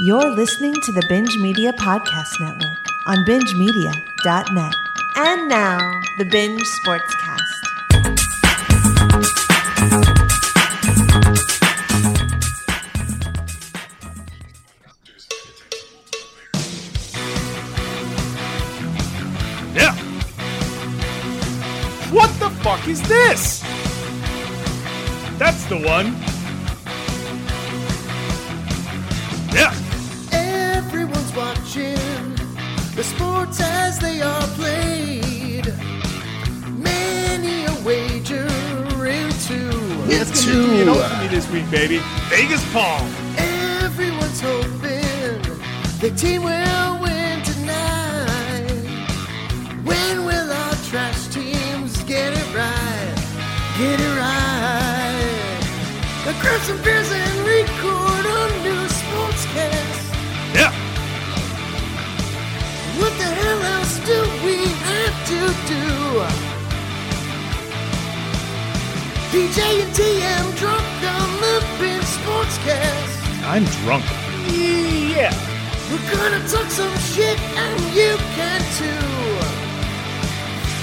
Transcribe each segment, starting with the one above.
You're listening to the Binge Media Podcast Network on bingemedia.net. And now, the Binge Sportscast. Yeah. What the fuck is this? That's the one. Into. It's gonna be an ultimate this week, baby. Vegas Palm. Everyone's hoping the team will win tonight. When will our trash teams get it right? Get it right. Grab some beers and record a new sportscast. Yeah. What the hell else do we have to do? DJ and TM drunk on the binge sportscast. I'm drunk. Yeah. We're gonna talk some shit and you can too.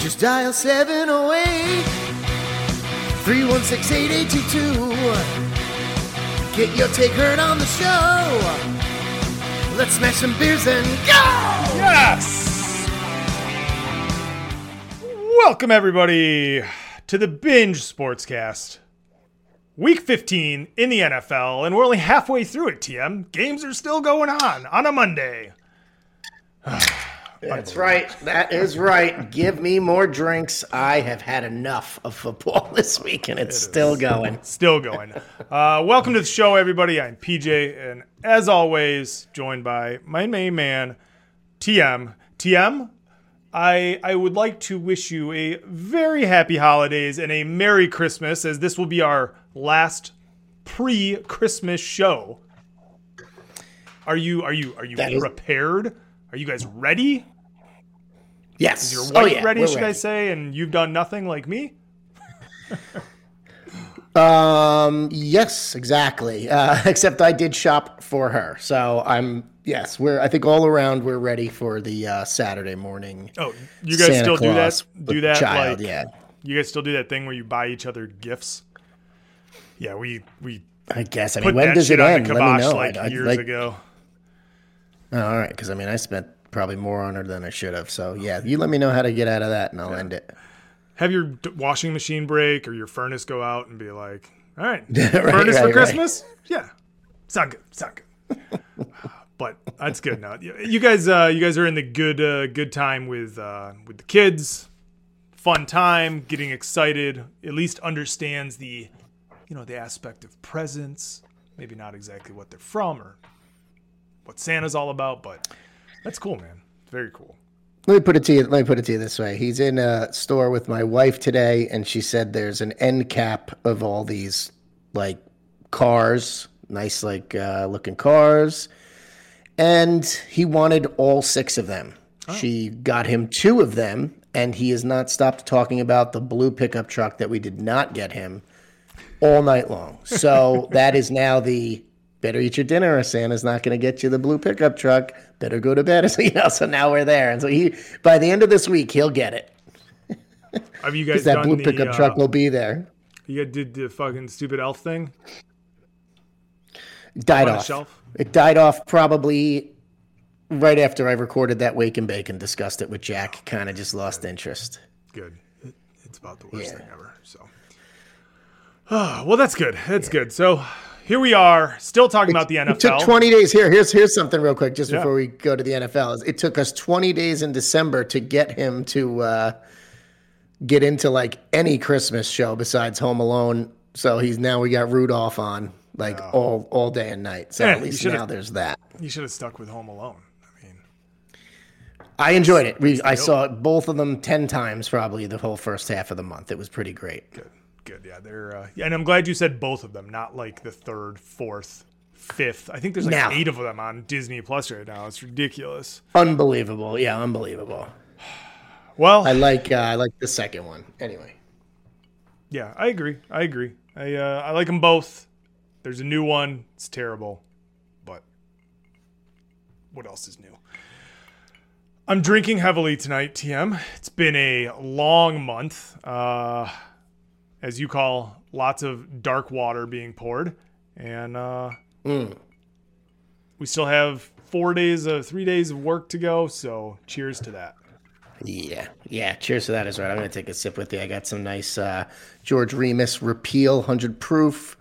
Just dial 708 316 8822. Get your take heard on the show. Let's smash some beers and go! Yes. Welcome everybody to the Binge Sportscast. Week 15 in the NFL, and we're only halfway through it, TM. Games are still going on on a Monday. That's right. That is right. Give me more drinks. I have had enough of football this week, and it's still going. Still going. Uh, welcome to the show, everybody. I'm PJ, and as always, joined by my main man, TM. TM, I I would like to wish you a very happy holidays and a Merry Christmas, as this will be our last pre-Christmas show. Are you are you are you That is- prepared? Are you guys ready? Yes. Your oh wife yeah. ready, we're should I say? And you've done nothing like me? Um. Yes. Exactly. Uh, except I did shop for her, so I'm. Yes. We're. I think all around we're ready for the uh, Saturday morning. Oh, you guys Santa still do that? Do that child, like yeah. You guys still do that thing where you buy each other gifts? Yeah, we we I guess. I mean, when does it end? Let me know. like I'd- years like- ago. Oh, all right. Because I mean, I spent probably more on her than I should have. So yeah, you let me know how to get out of that, and I'll end it. Have your washing machine break or your furnace go out and be like, "All right, Right, furnace right, for. Christmas." Yeah, sound good, sound good. but that's good. You you guys, uh, you guys are in the good, uh, good time with uh, with the kids. Fun time, getting excited. At least understands the, you know, the aspect of presents. Maybe not exactly what they're from or what Santa's all about, but that's cool, man. Very cool. Let me put it to you. Let me put it to you this way. He's in a store with my wife today, and she said there's an end cap of all these like cars, nice like uh, looking cars, and he wanted all six of them. She got him two of them, and he has not stopped talking about the blue pickup truck that we did not get him all night long. So that is now the better eat your dinner or Santa's not going to get you the blue pickup truck. Better go to bed. So, you know, so now we're there. And so he, by the end of this week, he'll get it. Have you guys That done blue the, pickup uh, truck will be there. You guys did the fucking stupid elf thing? Died on off. It died off probably right after I recorded that Wake and Bake and discussed it with Jack. Kind of just lost interest. Good. It's about the worst Yeah. thing ever. So, Ah, well, that's good. That's good. So here we are, still talking about the NFL. It took 20 days here. Here's here's something real quick just Yeah. before we go to the NFL. It took us 20 days in December to get him to uh, get into like any Christmas show besides Home Alone. So he's now we got Rudolph on like all all day and night. So Yeah, at least now there's that. you should have stuck with Home Alone. I mean, I enjoyed it. We, I saw both of them 10 times probably the whole first half of the month. It was pretty great. good, good. Yeah, they're. Uh, yeah, and I'm glad you said both of them, not like the third, fourth, fifth. I think there's like Now. eight of them on Disney Plus right now. It's ridiculous. Unbelievable. Yeah, unbelievable. Well, I like uh, I like the second one. Anyway. yeah, I agree. I agree. I uh, I like them both. There's a new one. It's terrible, but what else is new? I'm drinking heavily tonight, TM. It's been a long month. Uh, as you call, lots of dark water being poured, and uh, we still have four days of three days of work to go. So, cheers to that. Yeah, yeah. Cheers to that as well. I'm gonna take a sip with you. I got some nice uh, George Remus Repeal hundred proof,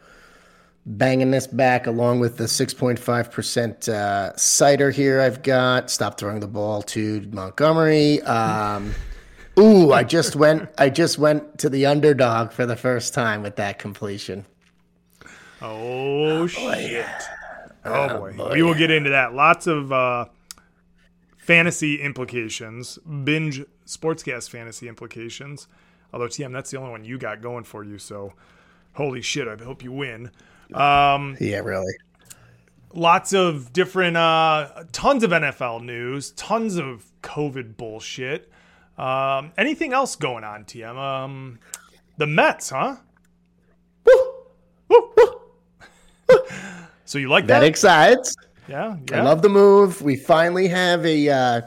banging this back along with the 6.5 percent uh, cider here. I've got. Stop throwing the ball to Montgomery. Um, ooh, I just went. I just went to the underdog for the first time with that completion. Oh, shit. Oh, boy. We will get into that. Lots of uh, fantasy implications, binge sportscast fantasy implications. Although, TM, that's the only one you got going for you. So, holy shit, I hope you win. Um, Yeah, really. lots of different, uh, tons of NFL news, tons of COVID bullshit. Um, anything else going on, TM? Um, the Mets, huh? So you like That that? excites. yeah, I love the move. We finally have a. Uh,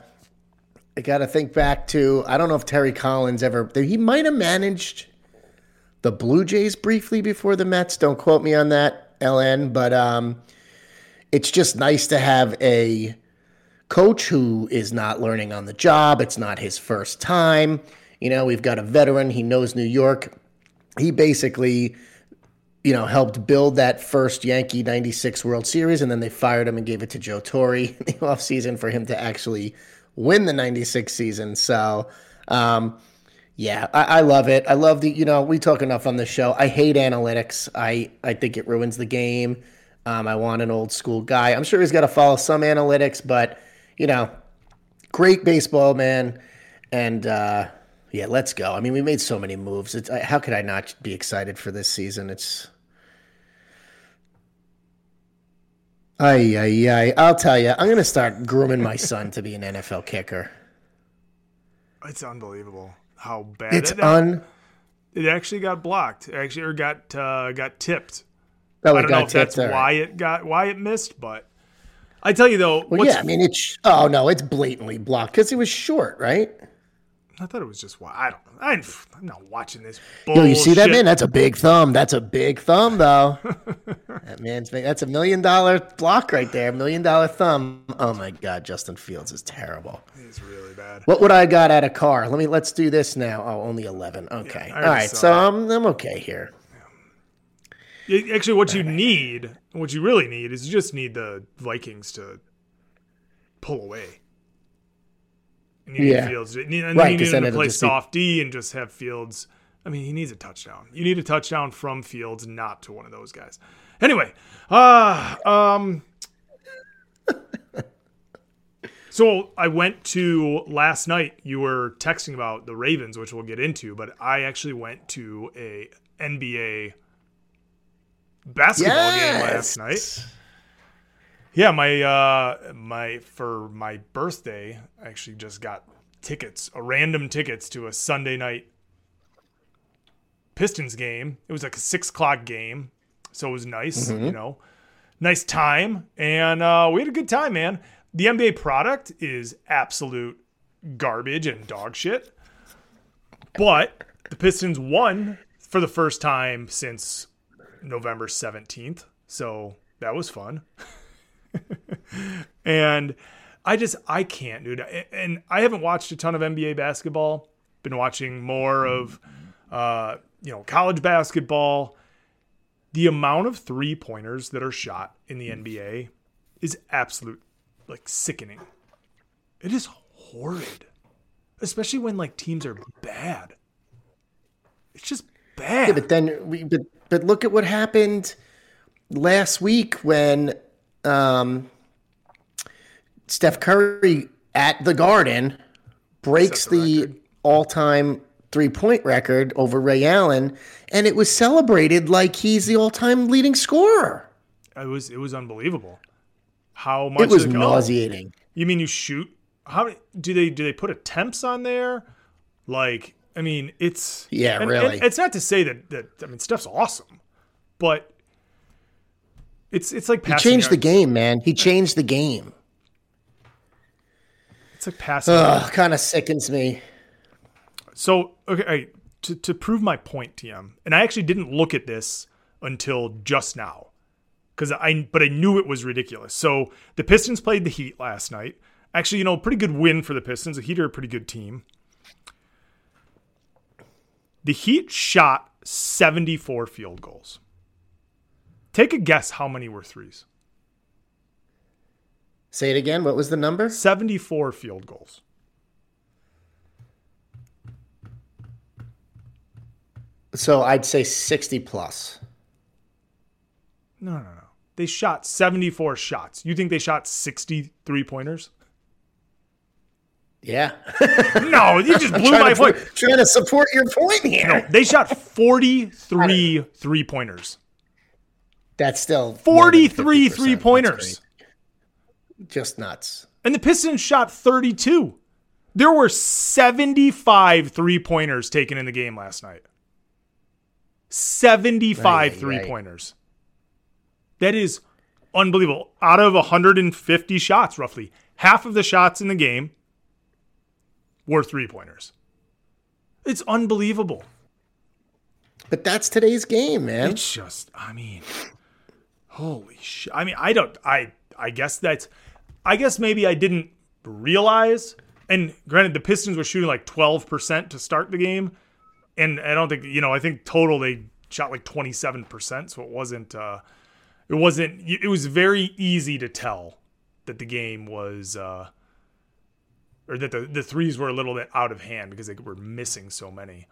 I got to think back to. I don't know if Terry Collins ever. He might have managed the Blue Jays briefly before the Mets. Don't quote me on that, LN. But um, it's just nice to have a coach who is not learning on the job. It's not his first time. You know, we've got a veteran. He knows New York. He basically you know, helped build that first Yankee 96 World Series, and then they fired him and gave it to Joe Torre in the offseason for him to actually win the 96 season. So, um, yeah, I, I love it. I love the, you know, we talk enough on the show. I hate analytics. I, I think it ruins the game. Um, I want an old school guy. I'm sure he's got to follow some analytics, but, you know, great baseball, man. And, uh, yeah, let's go. I mean, we made so many moves. It's, how could I not be excited for this season? It's, Ay, ay, ay. I'll tell you, I'm going to start grooming my son to be an NFL kicker. It's unbelievable how bad It's it, un. it actually got blocked. Actually, or got uh, got tipped. Oh, I don't know if that's all why it got why it missed, but I tell you though, Well, yeah, I mean, it's. Oh, no, it's blatantly blocked because it was short, right? I thought it was just why I don't know. I, I'm not watching this. Yo, you see that, man? That's a big thumb. That's a big thumb, though. that man's. That's a million dollar block right there. Million dollar thumb. Oh, my God. Justin Fields is terrible. It's really bad. What would I got at a car? Let me let's do this now. Oh, only eleven. Okay. I All right. So that. I'm I'm okay here. It- actually, what you need, what you really need, is you just need the Vikings to pull away. And you need Yeah. Fields, and then Right, you need him to play just be- soft D and just have Fields. I mean, he needs a touchdown. You need a touchdown from Fields, not to one of those guys. Anyway, uh, um, so I went to last night. You were texting about the Ravens, which we'll get into, but I actually went to a NBA basketball game last night. Yeah, my uh my for my birthday, I actually just got tickets, a random tickets to a Sunday night Pistons game. It was like a six o'clock game, so it was nice, you know, nice time, and uh, we had a good time, man. The NBA product is absolute garbage and dog shit, but the Pistons won for the first time since November seventeenth, so that was fun. and I just I can't, dude. And I haven't watched a ton of NBA basketball. Been watching more of uh, you know, college basketball. The amount of three pointers that are shot in the NBA is absolute like sickening. It is horrid. Especially when like teams are bad. It's just bad. Yeah, but then we but but look at what happened last week when um, Steph Curry at the Garden breaks the the, all-time three-point record over Ray Allen, and it was celebrated like he's the all-time leading scorer. it was it was unbelievable. How much It was nauseating. You mean you shoot? How do they do they put attempts on there? Like, I mean, it's Yeah, and- really. and it's not to say that that I mean, Steph's awesome, but it's it's like He changed the game, man. He changed the game. It's like passing. Ugh, kind of sickens me. So okay, all right, to to prove my point, TM, and I actually didn't look at this until just now, because I but I knew it was ridiculous. So the Pistons played the Heat last night. Actually, you know, pretty good win for the Pistons. The Heat are a pretty good team. The Heat shot 74 field goals. Take a guess how many were threes? Say it again. What was the number? 74 field goals. So I'd say 60 plus. No, no, no. They shot 74 shots. You think they shot 63 pointers? Yeah. No, you just blew my point. trying to support your point here. No, They shot 43 three pointers. That's still 43 three pointers. Just nuts. And the Pistons shot 32. There were 75 three pointers taken in the game last night. 75 Right, right, three right. pointers. That is unbelievable. Out of 150 shots, roughly, half of the shots in the game were three pointers. It's unbelievable. But that's today's game, man. It's just, I mean, holy shit. I mean, I don't, I, I guess that's, I guess maybe I didn't realize. And granted, the Pistons were shooting like 12% to start the game. And I don't think, you know, I think total they shot like 27%. So it wasn't, uh, it wasn't, it was very easy to tell that the game was, uh, or that the, the threes were a little bit out of hand because they were missing so many.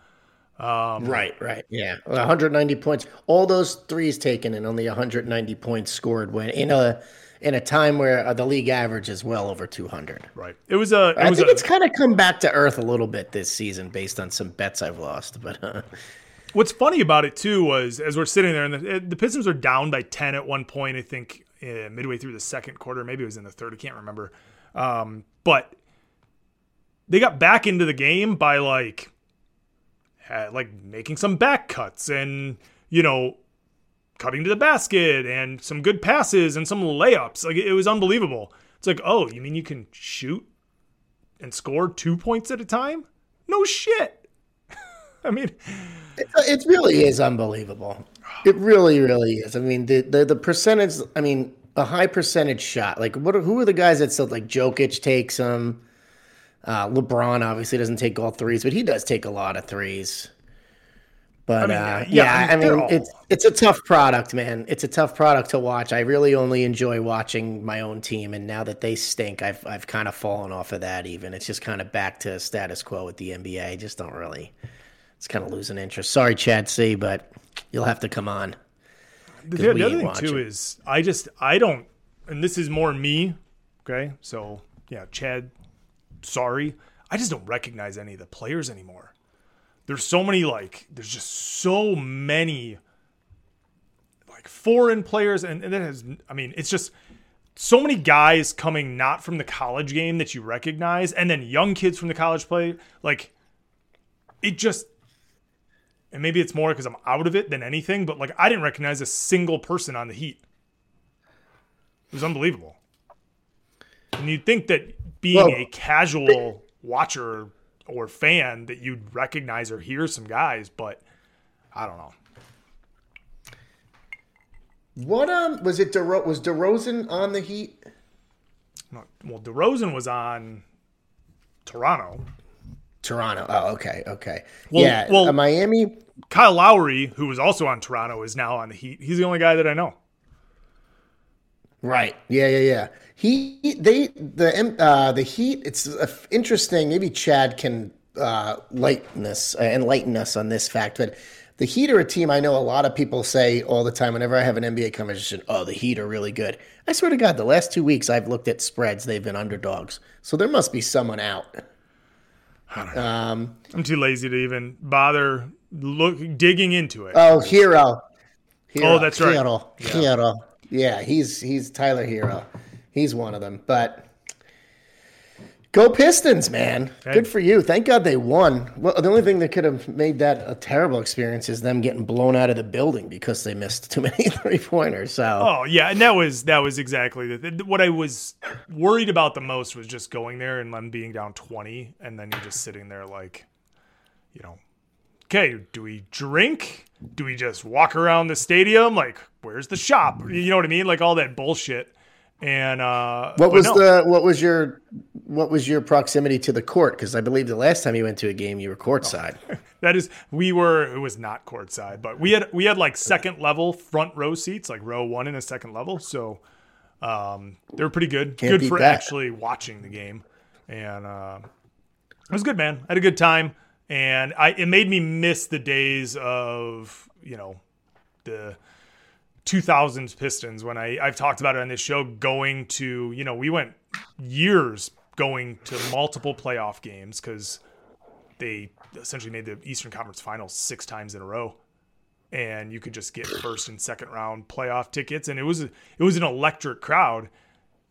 Right, right. Yeah. 190 points. All those threes taken and only 190 points scored when in a in a time where uh, the league average is well over 200. Right. It was a, it I was think a, it's kind of come back to earth a little bit this season based on some bets I've lost, but uh, What's funny about it too was as we're sitting there, and the, the Pistons are down by ten at one point. I think uh, midway through the second quarter, maybe it was in the third. I can't remember. Um, but they got back into the game by like, like making some back cuts and you know, cutting to the basket and some good passes and some layups. Like it was unbelievable. It's like, oh, you mean you can shoot and score two points at a time? No shit. I mean. it really is unbelievable. It really, really is. I mean, the the, the percentage. I mean, a high percentage shot. Like, what? Are, who are the guys that still like Jokic takes them? Uh, LeBron obviously doesn't take all threes, but he does take a lot of threes. But mean, uh, yeah, yeah, I mean, I all- it's it's a tough product, man. It's a tough product to watch. I really only enjoy watching my own team, and now that they stink, I've I've kind of fallen off of that. Even it's just kind of back to status quo with the NBA. I just don't really. It's kind of losing interest. Sorry, Chad C, but you'll have to come on. The, the other thing too is I just I don't, and this is more me. Okay, so yeah, Chad, sorry, I just don't recognize any of the players anymore. There's so many like there's just so many like foreign players, and, and that has I mean it's just so many guys coming not from the college game that you recognize, and then young kids from the college play like it just and maybe it's more because I'm out of it than anything, but like I didn't recognize a single person on the Heat. It was unbelievable. And you'd think that being a casual watcher or fan that you'd recognize or hear some guys, but I don't know. What um was it? DeRo- was DeRozan on the Heat? No- Well, DeRozan was on Toronto. Toronto. Oh, okay, okay. Well- yeah, well- uh, Miami. Kyle Lowry, who was also on Toronto, is now on the Heat. He's the only guy that I know. Right. Yeah, yeah, yeah. He they the uh the Heat. It's interesting. Maybe Chad can uh lighten us uh, enlighten us on this fact, but. The Heat are a team I know a lot of people say all the time whenever I have an NBA conversation, oh, the Heat are really good. I swear to God, the last two weeks I've looked at spreads, they've been underdogs. So there must be someone out. Um, I'm too lazy to even bother look digging into it. Oh, Herro. Herro. Oh, that's right. Herro. Herro. Yeah, he's he's Tyler Herro. He's one of them. But Go Pistons, man. Good for you. Thank God they won. Well, the only thing that could have made that a terrible experience is them getting blown out of the building because they missed too many three pointers. So Oh yeah, and that was that was exactly the, what I was worried about the most was just going there and them being down twenty, and then you're just sitting there like, you know, okay, do we drink? Do we just walk around the stadium? Like, where's the shop? You know what I mean? Like all that bullshit. And uh, what was no. the what was your what was your proximity to the court? Because I believe the last time you went to a game, you were courtside. That is, we were. It was not courtside, but we had we had like second level front row seats, like row one and a second level. So um, they were pretty good. Can't good for that. actually watching the game, and uh, it was good, man. I had a good time, and I it made me miss the days of you know the 2000s Pistons when I I've talked about it on this show going to you know we went years going to multiple playoff games because they essentially made the Eastern Conference Finals six times in a row, and you could just get first and second round playoff tickets, and it was it was an electric crowd.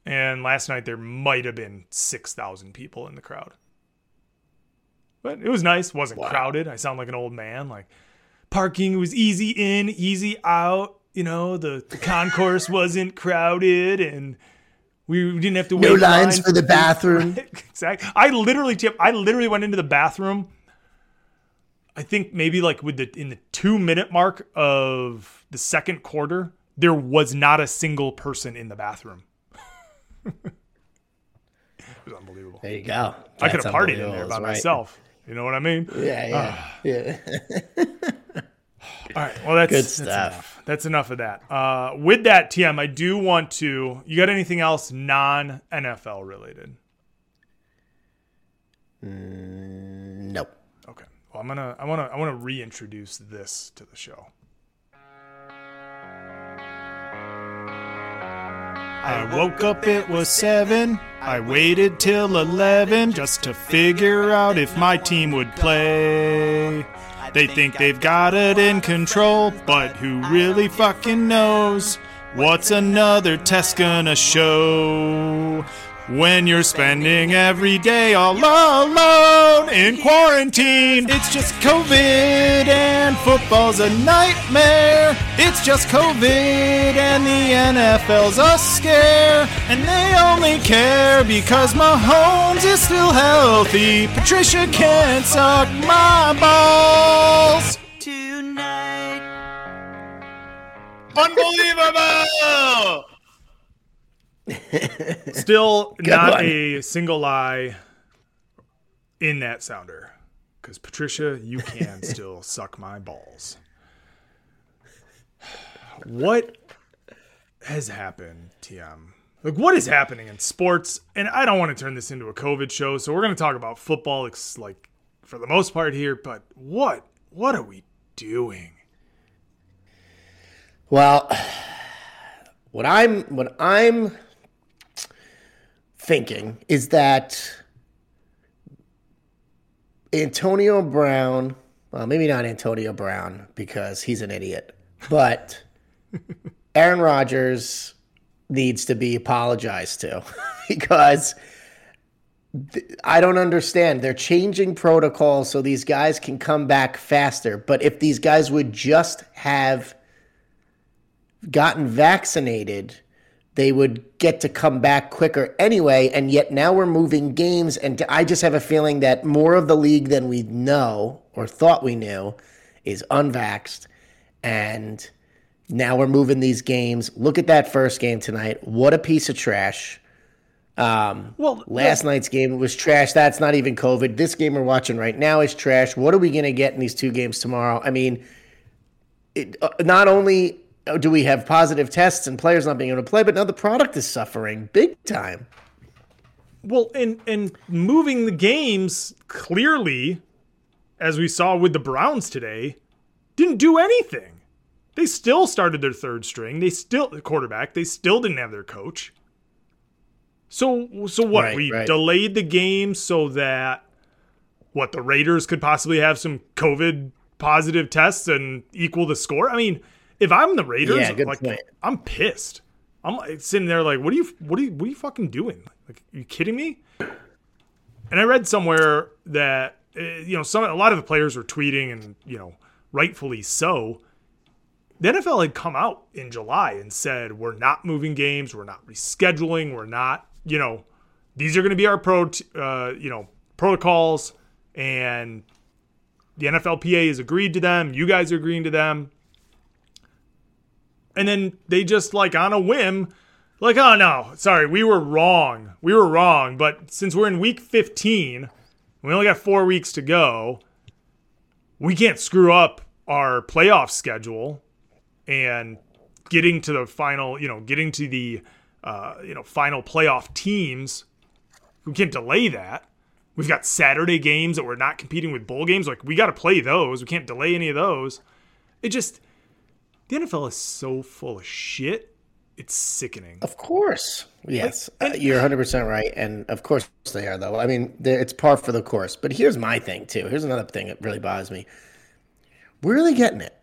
And last night there might have been six thousand people in the crowd, but it was nice. wasn't crowded. I sound like an old man. Like parking was easy in, easy out. You know the the concourse wasn't crowded, and we didn't have to wait No lines line for the bathroom. exactly. I literally, Chip, I literally went into the bathroom. I think maybe like with the in the two minute mark of the second quarter, there was not a single person in the bathroom. it was unbelievable. There you go. I could have partied in there by right. myself. You know what I mean? Yeah, yeah, ah. yeah. All right. Well, that's Good stuff. enough. That's enough of that. Uh, with that, TM, I do want to. You got anything else non NFL related? Nope. Okay. Well, I'm gonna I wanna I wanna reintroduce this to the show. I woke up, it was seven. I waited till eleven just to figure out if my team would play. They think they've got it in control, but who really fucking knows? What's another test gonna show? When you're spending every day all alone in quarantine, it's just COVID and football's a nightmare. It's just COVID and the NFL's a scare. And they only care because Mahomes is still healthy. Patricia can't suck my balls. Tonight. Unbelievable! Still not one. a single lie in that sounder. Because Patricia, you can still suck my balls. What has happened, TM? Like, what is happening in sports? And I don't want to turn this into a COVID show, so we're going to talk about football, like for the most part here. But what, what are we doing? Well, what I'm what I'm thinking is that Antonio Brown, well, maybe not Antonio Brown because he's an idiot, but Aaron Rodgers needs to be apologized to because I don't understand. They're changing protocols so these guys can come back faster. But if these guys would just have gotten vaccinated, they would get to come back quicker anyway. And yet now we're moving games. And I just have a feeling that more of the league than we know or thought we knew is unvaxxed. And now we're moving these games. Look at that first game tonight. What a piece of trash. Um, Well, last night's game was trash. That's not even COVID. This game we're watching right now is trash. What are we going to get in these two games tomorrow? I mean, it, uh, not only Oh, do we have positive tests and players not being able to play, but now the product is suffering big time. Well, and and moving the games clearly, as we saw with the Browns today, didn't do anything. They still started their third string. They still the quarterback. They still didn't have their coach. So so what? Right, we right. delayed the game so that what the Raiders could possibly have some COVID positive tests and equal the score. I mean, if I'm the Raiders, Yeah, good like point. I'm pissed. I'm like sitting there like, what are you, what are you, what are you fucking doing? Like, are you kidding me? And I read somewhere that uh, you know some a lot of the players were tweeting, and you know rightfully so. The NFL had come out in July and said we're not moving games, we're not rescheduling, we're not you know these are going to be our pro t- uh, you know protocols, and the NFLPA has agreed to them. You guys are agreeing to them. And then they just like on a whim, like, oh no, sorry, we were wrong. We were wrong. But since we're in week 15, we only got four weeks to go, we can't screw up our playoff schedule and getting to the final, you know, getting to the, uh, you know, final playoff teams. We can't delay that. We've got Saturday games that we're not competing with bowl games. Like we got to play those. We can't delay any of those. It just the NFL is so full of shit. It's sickening. Of course, yes, uh, you're 100 percent right, and of course they are. Though I mean, it's par for the course. But here's my thing too. Here's another thing that really bothers me. We're really getting it.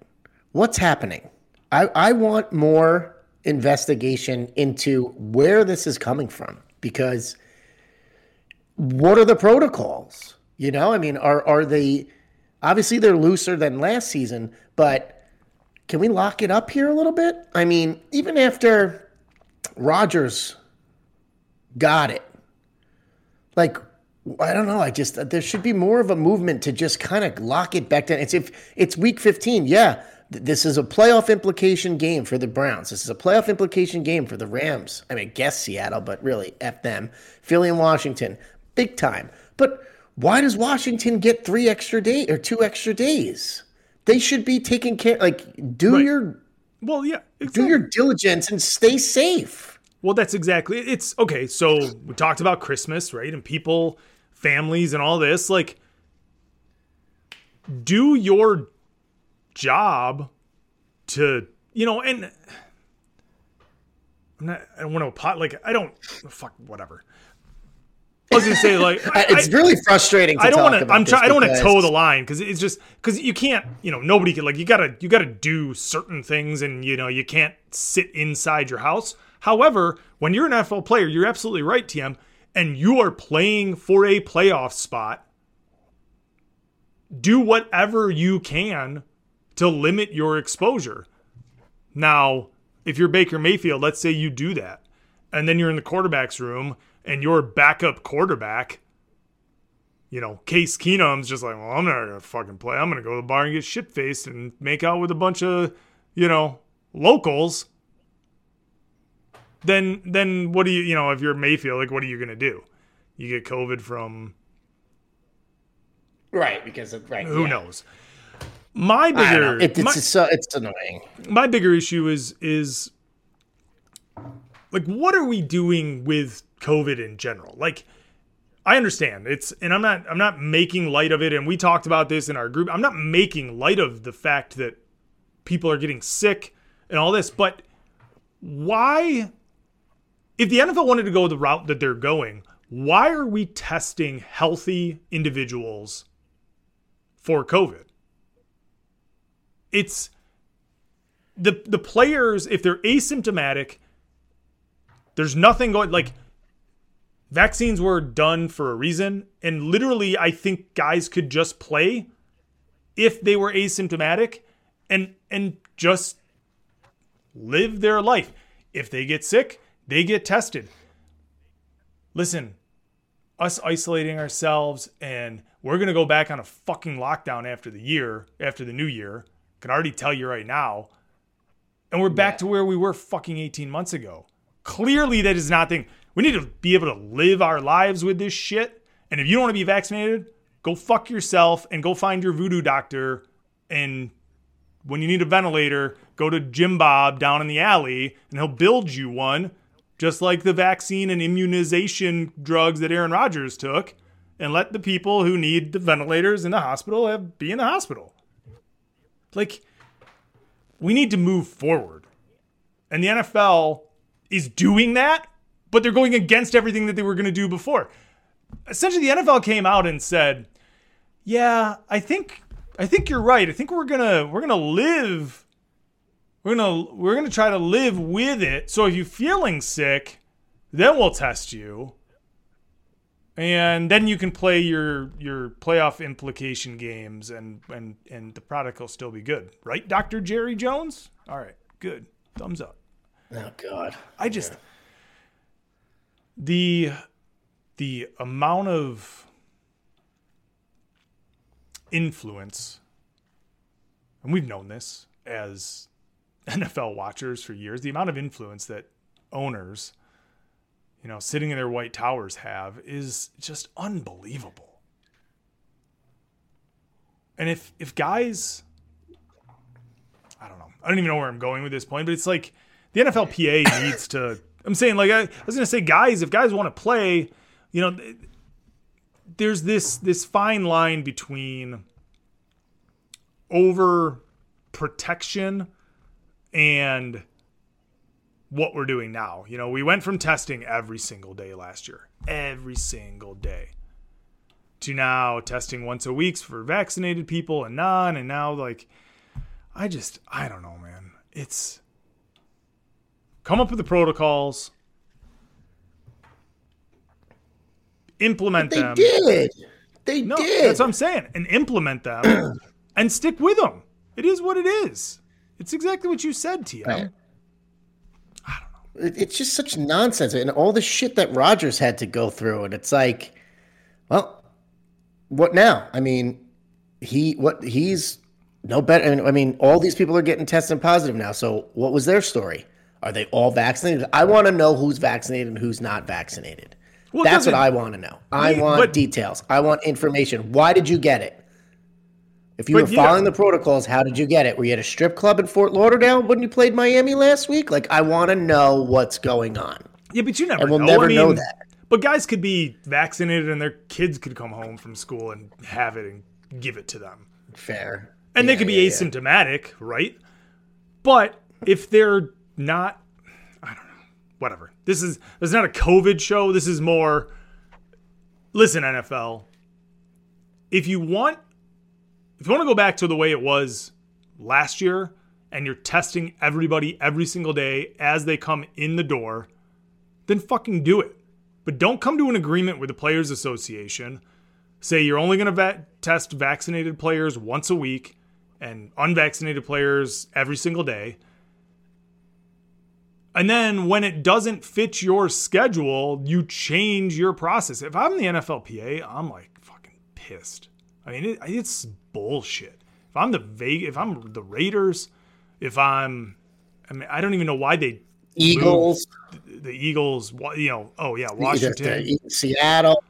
What's happening? I, I want more investigation into where this is coming from because what are the protocols? You know, I mean, are are they obviously they're looser than last season, but can we lock it up here a little bit? I mean, even after Rodgers got it, like I don't know. I just there should be more of a movement to just kind of lock it back down. It's if it's week 15, yeah. This is a playoff implication game for the Browns. This is a playoff implication game for the Rams. I mean, guess Seattle, but really, F them. Philly and Washington big time. But why does Washington get three extra days or two extra days? They should be taking care. Like, do right. your well, yeah, exactly. do your diligence and stay safe. Well, that's exactly it's okay. So we talked about Christmas, right? And people, families, and all this. Like, do your job to you know, and I'm not. I don't want to pot like I don't fuck whatever. I was gonna say like it's I, really frustrating. I don't want to. I'm trying. I don't want to toe the line because it's just because you can't. You know, nobody can like you gotta you gotta do certain things, and you know you can't sit inside your house. However, when you're an NFL player, you're absolutely right, TM, and you are playing for a playoff spot. Do whatever you can to limit your exposure. Now, if you're Baker Mayfield, let's say you do that, and then you're in the quarterback's room and your backup quarterback, you know, Case Keenum's just like, well, I'm not gonna fucking play. I'm gonna go to the bar and get shit faced and make out with a bunch of, you know, locals. Then, then what do you, you know, if you're Mayfield, like, what are you gonna do? You get COVID from, right? Because of, right, who yeah. knows? My bigger, it, it's my, so it's annoying. My bigger issue is is like, what are we doing with COVID in general. Like I understand it's and I'm not I'm not making light of it and we talked about this in our group. I'm not making light of the fact that people are getting sick and all this, but why if the NFL wanted to go the route that they're going, why are we testing healthy individuals for COVID? It's the the players if they're asymptomatic, there's nothing going like vaccines were done for a reason. And literally, I think guys could just play if they were asymptomatic and and just live their life. If they get sick, they get tested. Listen, us isolating ourselves and we're going to go back on a fucking lockdown after the year, after the new year. Can already tell you right now. And we're back yeah. to where we were fucking 18 months ago. Clearly that is not thing. We need to be able to live our lives with this shit. And if you don't want to be vaccinated, go fuck yourself and go find your voodoo doctor. And when you need a ventilator, go to Jim Bob down in the alley and he'll build you one, just like the vaccine and immunization drugs that Aaron Rodgers took. And let the people who need the ventilators in the hospital have, be in the hospital. Like, we need to move forward. And the NFL is doing that but they're going against everything that they were going to do before. Essentially, the NFL came out and said, "Yeah, I think I think you're right. I think we're gonna we're gonna live. We're gonna we're gonna try to live with it. So if you're feeling sick, then we'll test you." and then you can play your your playoff implication games, and and and the product will still be good, right, Doctor Jerry Jones? All right, good, thumbs up. Oh God. I just the the amount of influence, and we've known this as NFL watchers for years, the amount of influence that owners, you know, sitting in their white towers have is just unbelievable. And if if guys I don't know. I don't even know where I'm going with this point, but it's like the NFLPA needs to I'm saying like I, I was going to say guys, if guys want to play, you know, there's this this fine line between over protection and what we're doing now. You know, we went from testing every single day last year, every single day, to now testing once a week for vaccinated people and non. And now, like, I just, I don't know, man. It's come up with the protocols, implement They them. They did. They No, did. that's what I'm saying. And implement them and stick with them. It is what it is. It's exactly what you said, TM. Right. know. It's just such nonsense, and all the shit that Rodgers had to go through, and it's like, well, what now? I mean, he what he's no better. I mean, all these people are getting tested positive now. So, what was their story? Are they all vaccinated? I want to know who's vaccinated and who's not vaccinated. Well, That's what I want to know. I Yeah, want but- details. I want information. Why did you get it? If you were yeah. following the protocols, how did you get it? Were you at a strip club in Fort Lauderdale when you played Miami last week? Like, I want to know what's going on. Yeah, but you never And we'll know. never I mean, know that. But guys could be vaccinated and their kids could come home from school and have it and give it to them. Fair. And they could be yeah, yeah. asymptomatic, right? But if they're not I don't know. Whatever. This is this is not a COVID show. This is more listen, NFL. If you want if you want to go back to the way it was last year and you're testing everybody every single day as they come in the door, then fucking do it. But don't come to an agreement with the Players Association. Say you're only going to test vaccinated players once a week and unvaccinated players every single day. And then when it doesn't fit your schedule, you change your process. If I'm the NFLPA, I'm like fucking pissed. I mean, it, it's bullshit. If I'm the Vegas, if I'm the Raiders, if I'm, I mean, I don't even know why they Eagles, the Eagles. You know, oh yeah, Washington. Seattle.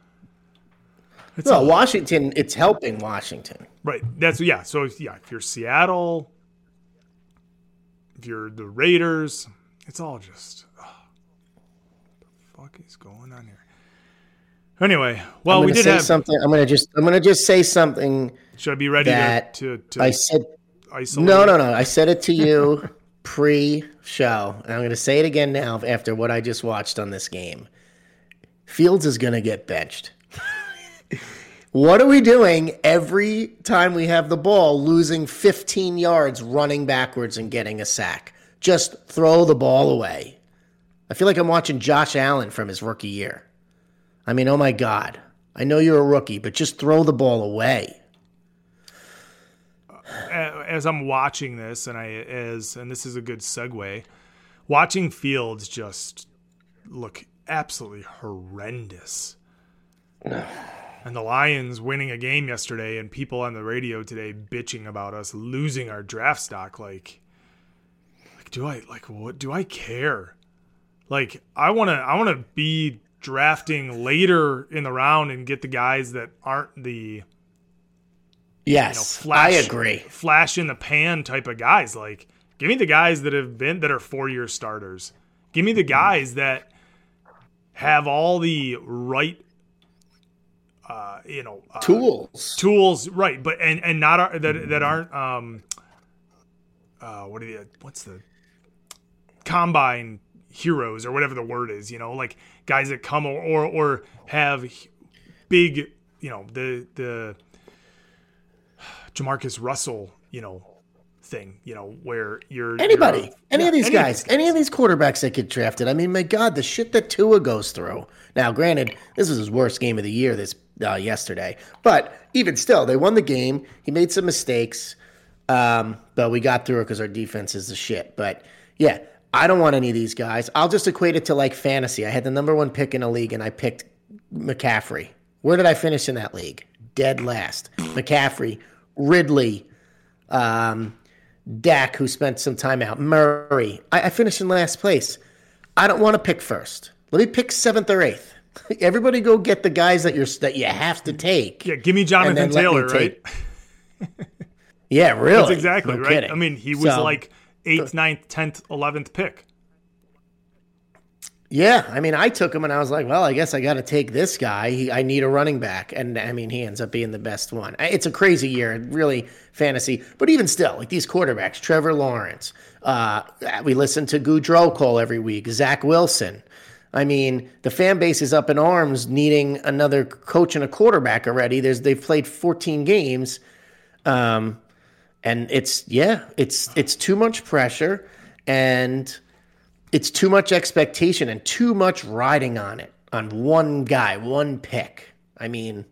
It's No, all- Washington. It's helping Washington. Right. That's yeah. So if- yeah, if you're Seattle, if you're the Raiders, it's all just oh, what the fuck is going on here. Anyway, well, we did say have. something. I'm gonna just. I'm gonna just say something Should I be ready to that to, to I said. isolate? No, no, no. I said it to you pre-show, and I'm gonna say it again now after what I just watched on this game. Fields is gonna get benched. What are we doing every time we have the ball, losing 15 yards, running backwards and getting a sack? Just throw the ball away. I feel like I'm watching Josh Allen from his rookie year. I mean, oh my God. I know you're a rookie, but just throw the ball away. as I'm watching this, and I as and this is a good segue, watching Fields just look absolutely horrendous. And the Lions winning a game yesterday, and people on the radio today bitching about us losing our draft stock. Like, like do I like what do I care? Like, I wanna I wanna be drafting later in the round and get the guys that aren't the Yes, flash, I agree. Flash in the pan type of guys. Like, give me the guys that have been that are four year starters. Give me the guys that have all the right, uh, you know, uh, Tools. tools. Right, but and and not are- that that aren't um, uh, what are the what's the combine heroes or whatever the word is. You know, like guys that come or or, or have big, you know, the the Jamarcus Russell, you know, thing, you know, where you're Anybody, you're- any yeah, of these guys, any of these quarterbacks that get drafted. I mean, my God, the shit that Tua goes through. Now, granted, this was his worst game of the year this uh, yesterday, but even still, they won the game. He made some mistakes, um, but we got through it because our defense is the shit. But yeah, I don't want any of these guys. I'll just equate it to like fantasy. I had the number one pick in a league, and I picked McCaffrey. Where did I finish in that league? Dead last. McCaffrey, Ridley, um, Dak, who spent some time out, Murray. I, I finished in last place. I don't want to pick first. Let me pick seventh or eighth. Everybody go get the guys that you're that you have to take. Yeah, give me Jonathan then let me Taylor, right? Yeah, really. That's exactly No right. kidding. I mean, he was So, like eighth, ninth, tenth, eleventh pick. Yeah, I mean, I took him and I was like, well, I guess I got to take this guy. He, I need a running back, and I mean, he ends up being the best one. It's a crazy year, really fantasy, but even still, like these quarterbacks, Trevor Lawrence. Uh, we listen to Goudreau call every week. Zach Wilson. I mean, the fan base is up in arms, needing another coach and a quarterback already. There's they've played 14 games, um, and it's yeah, it's it's too much pressure, and it's too much expectation and too much riding on it on one guy, one pick. I mean,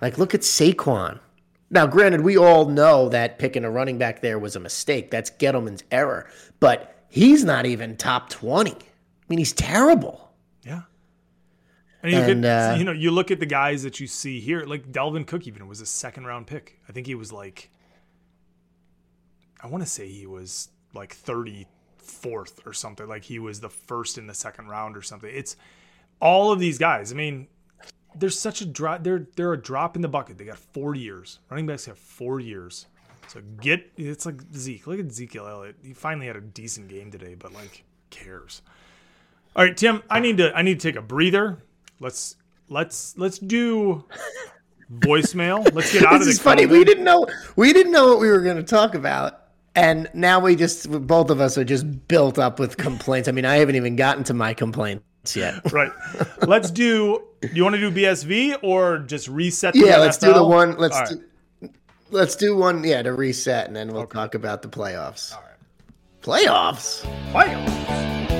like look at Saquon. Now, granted, we all know that picking a running back there was a mistake. That's Gettleman's error, but he's not even top twenty. I mean, he's terrible. Yeah. And you And, could, uh, you know, you look at the guys that you see here, like Dalvin Cook even was a second round pick. I think he was like, I want to say he was like 34th or something. Like he was the first in the second round or something. It's all of these guys. I mean, there's such a drop. They're they're a drop in the bucket. They got four years. Running backs have four years. So get it's like Zeke. Look at Ezekiel Elliott. He finally had a decent game today, but like cares. All right, Tim. I need to I need to take a breather. Let's let's let's do voicemail. Let's get out of This is funny. We didn't know we didn't know what we were going to talk about, and now we just both of us are just built up with complaints. I mean, I haven't even gotten to my complaints yet. Right. Let's do. Do you want to do BSV or just reset? The Yeah, let's do the one. Let's right. do, let's do one. Yeah, to reset, and then we'll talk about the playoffs. All right. Playoffs. Playoffs.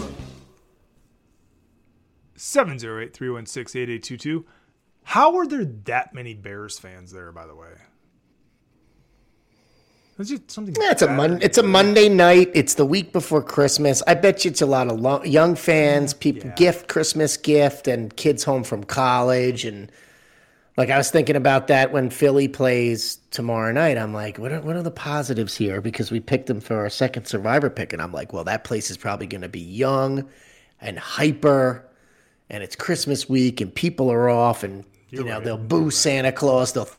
708 316 8822. How were there that many Bears fans there, by the way? That's just something. Yeah, it's a Mon- It's a Monday night. It's the week before Christmas. I bet you it's a lot of young fans, people yeah. gift Christmas gift, and kids home from college. And like I was thinking about that when Philly plays tomorrow night. I'm like, what are, what are the positives here? Because we picked them for our second Survivor pick, and I'm like, well, that place is probably going to be young and hyper and it's Christmas week, and people are off, and you You're know right. they'll boo Santa Claus, they'll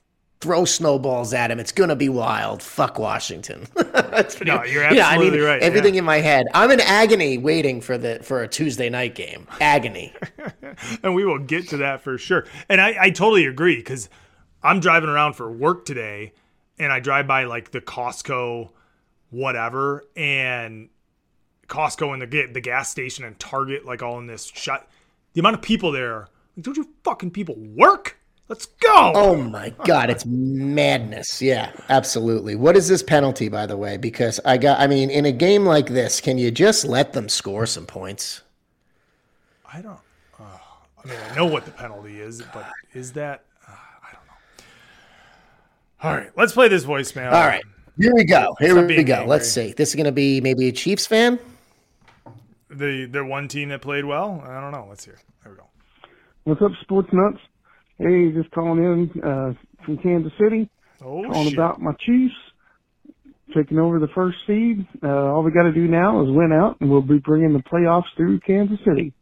throw snowballs at him. It's going to be wild. Fuck Washington. That's pretty, No, you're yeah, I absolutely mean, right, Everything yeah. in my head. I'm in agony waiting for the for a Tuesday night game. Agony. and we will get to that for sure. And I, I totally agree because I'm driving around for work today, and I drive by like the Costco, whatever, and Costco and the the gas station and Target, like all in this shut. The amount of people there, like, don't you fucking people work? Let's go. Oh my god, it's madness. Yeah, absolutely. What is this penalty, by the way? Because I got, I mean, in a game like this, can you just let them score some points? I don't. Uh, I mean, I know what the penalty is, but is that? Uh, I don't know. All right, let's play this voicemail. All right, here we go. Here Stop we go. angry. Let's see. This is going to be maybe a Chiefs fan. The the one team that played well. I don't know. Let's hear. There we go. What's up, sports nuts? Hey, just calling in uh, from Kansas City. Oh calling shit! about my Chiefs taking over the first seed. Uh, all we got to do now is win out, and we'll be bringing the playoffs through Kansas City.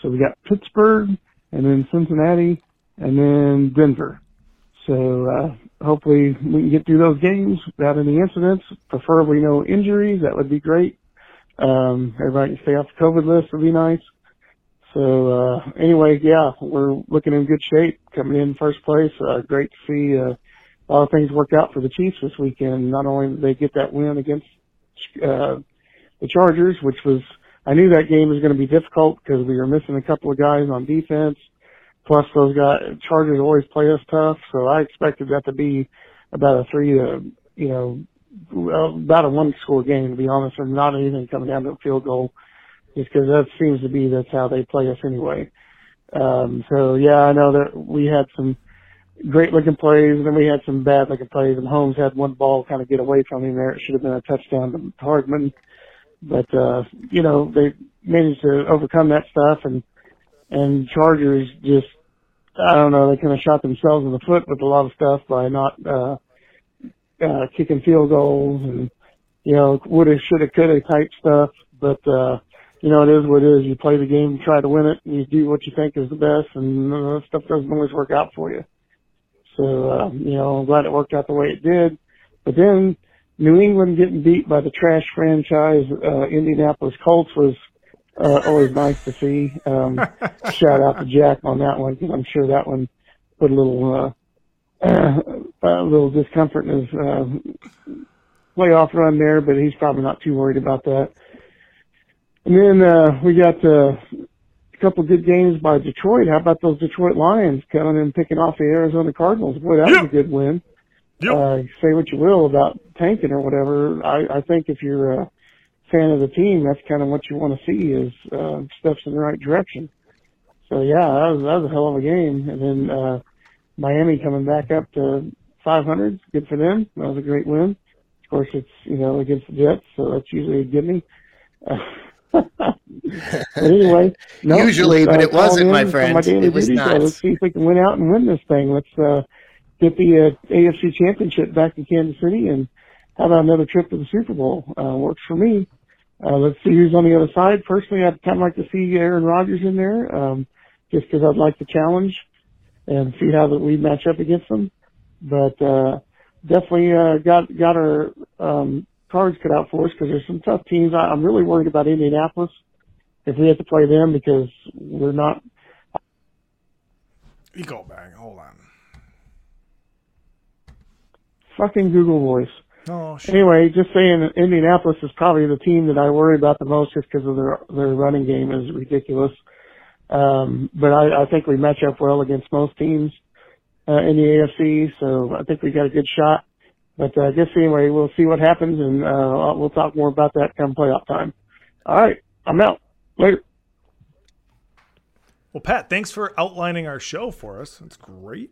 So we got Pittsburgh, and then Cincinnati, and then Denver. So uh, hopefully we can get through those games without any incidents, preferably no injuries. That would be great. Um, everybody can stay off the COVID list would be nice. So uh, anyway, yeah, we're looking in good shape, coming in first place. Uh, great to see uh, a lot of things work out for the Chiefs this weekend. Not only did they get that win against uh, the Chargers, which was I knew that game was going to be difficult because we were missing a couple of guys on defense. Plus, those guys Chargers always play us tough, so I expected that to be about a three to you know about a one score game to be honest, and not anything coming down to a field goal, just because that seems to be that's how they play us anyway. Um, so yeah, I know that we had some great looking plays, and then we had some bad looking plays. And Holmes had one ball kind of get away from him there. It should have been a touchdown to Hardman, but uh, you know they managed to overcome that stuff, and and Chargers just I don't know they kind of shot themselves in the foot with a lot of stuff by not uh, uh, kicking field goals and you know woulda, shoulda, coulda type stuff. But uh, you know it is what it is. You play the game, try to win it, and you do what you think is the best, and uh, stuff doesn't always work out for you. So, uh, you know, I'm glad it worked out the way it did. But then New England getting beat by the trash franchise, uh, Indianapolis Colts was, uh, always nice to see. Um, shout out to Jack on that one because I'm sure that one put a little, uh, a little discomfort in his, uh, playoff run there, but he's probably not too worried about that. And then, uh, we got, uh, a couple of good games by Detroit. How about those Detroit Lions coming and picking off the Arizona Cardinals? Boy, that was a good win. Yep. Uh, say what you will about tanking or whatever. I, I think if you're a fan of the team, that's kind of what you want to see is uh, steps in the right direction. So yeah, that was that was a hell of a game. And then uh, Miami coming back up to 500, good for them. That was a great win. Of course, it's you know against the Jets, so that's usually a gimme. Uh, but anyway, no, Usually, but uh, it wasn't, my friend. My It was duty, so not. let's see if we can win out and win this thing. Let's uh, get the uh, AFC Championship back in Kansas City and have another trip to the Super Bowl. Uh, works for me. Uh, let's see who's on the other side. Personally, I'd kind of like to see Aaron Rodgers in there, um, just because I'd like the challenge and see how that we match up against them. But uh, definitely uh, got got our um, cards cut out for us because there's some tough teams. I, I'm really worried about Indianapolis if we have to play them because we're not. Go back. Hold on. Fucking Google Voice. Oh shit. Anyway, just saying Indianapolis is probably the team that I worry about the most just because of their their running game is ridiculous. Um, but I, I think we match up well against most teams uh, in the AFC, so I think we got a good shot. But uh, just anyway, we'll see what happens, and uh, we'll talk more about that come playoff time. All right, I'm out. Later. Well, Pat, thanks for outlining our show for us. That's great.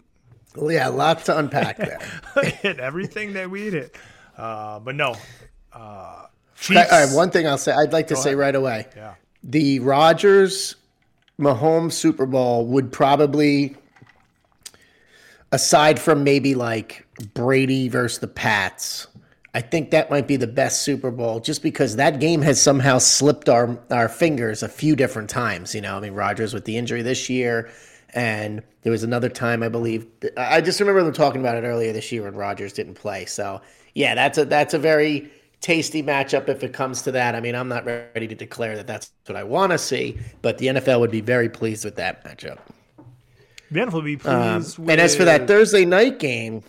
Well, yeah, lots to unpack there. hit everything that we hit. Uh, but no. Uh, All Chiefs. one thing I'll say, I'd like to say ahead. right away. Yeah. the Rodgers Mahomes Super Bowl would probably, aside from maybe like Brady versus the Pats, I think that might be the best Super Bowl just because that game has somehow slipped our, our fingers a few different times. You know, I mean, Rodgers with the injury this year. And there was another time, I believe. I just remember them talking about it earlier this year when Rodgers didn't play. So, yeah, that's a that's a very tasty matchup if it comes to that. I mean, I'm not ready to declare that that's what I want to see, but the NFL would be very pleased with that matchup. NFL will be Um, pleased with, and as for that Thursday night game,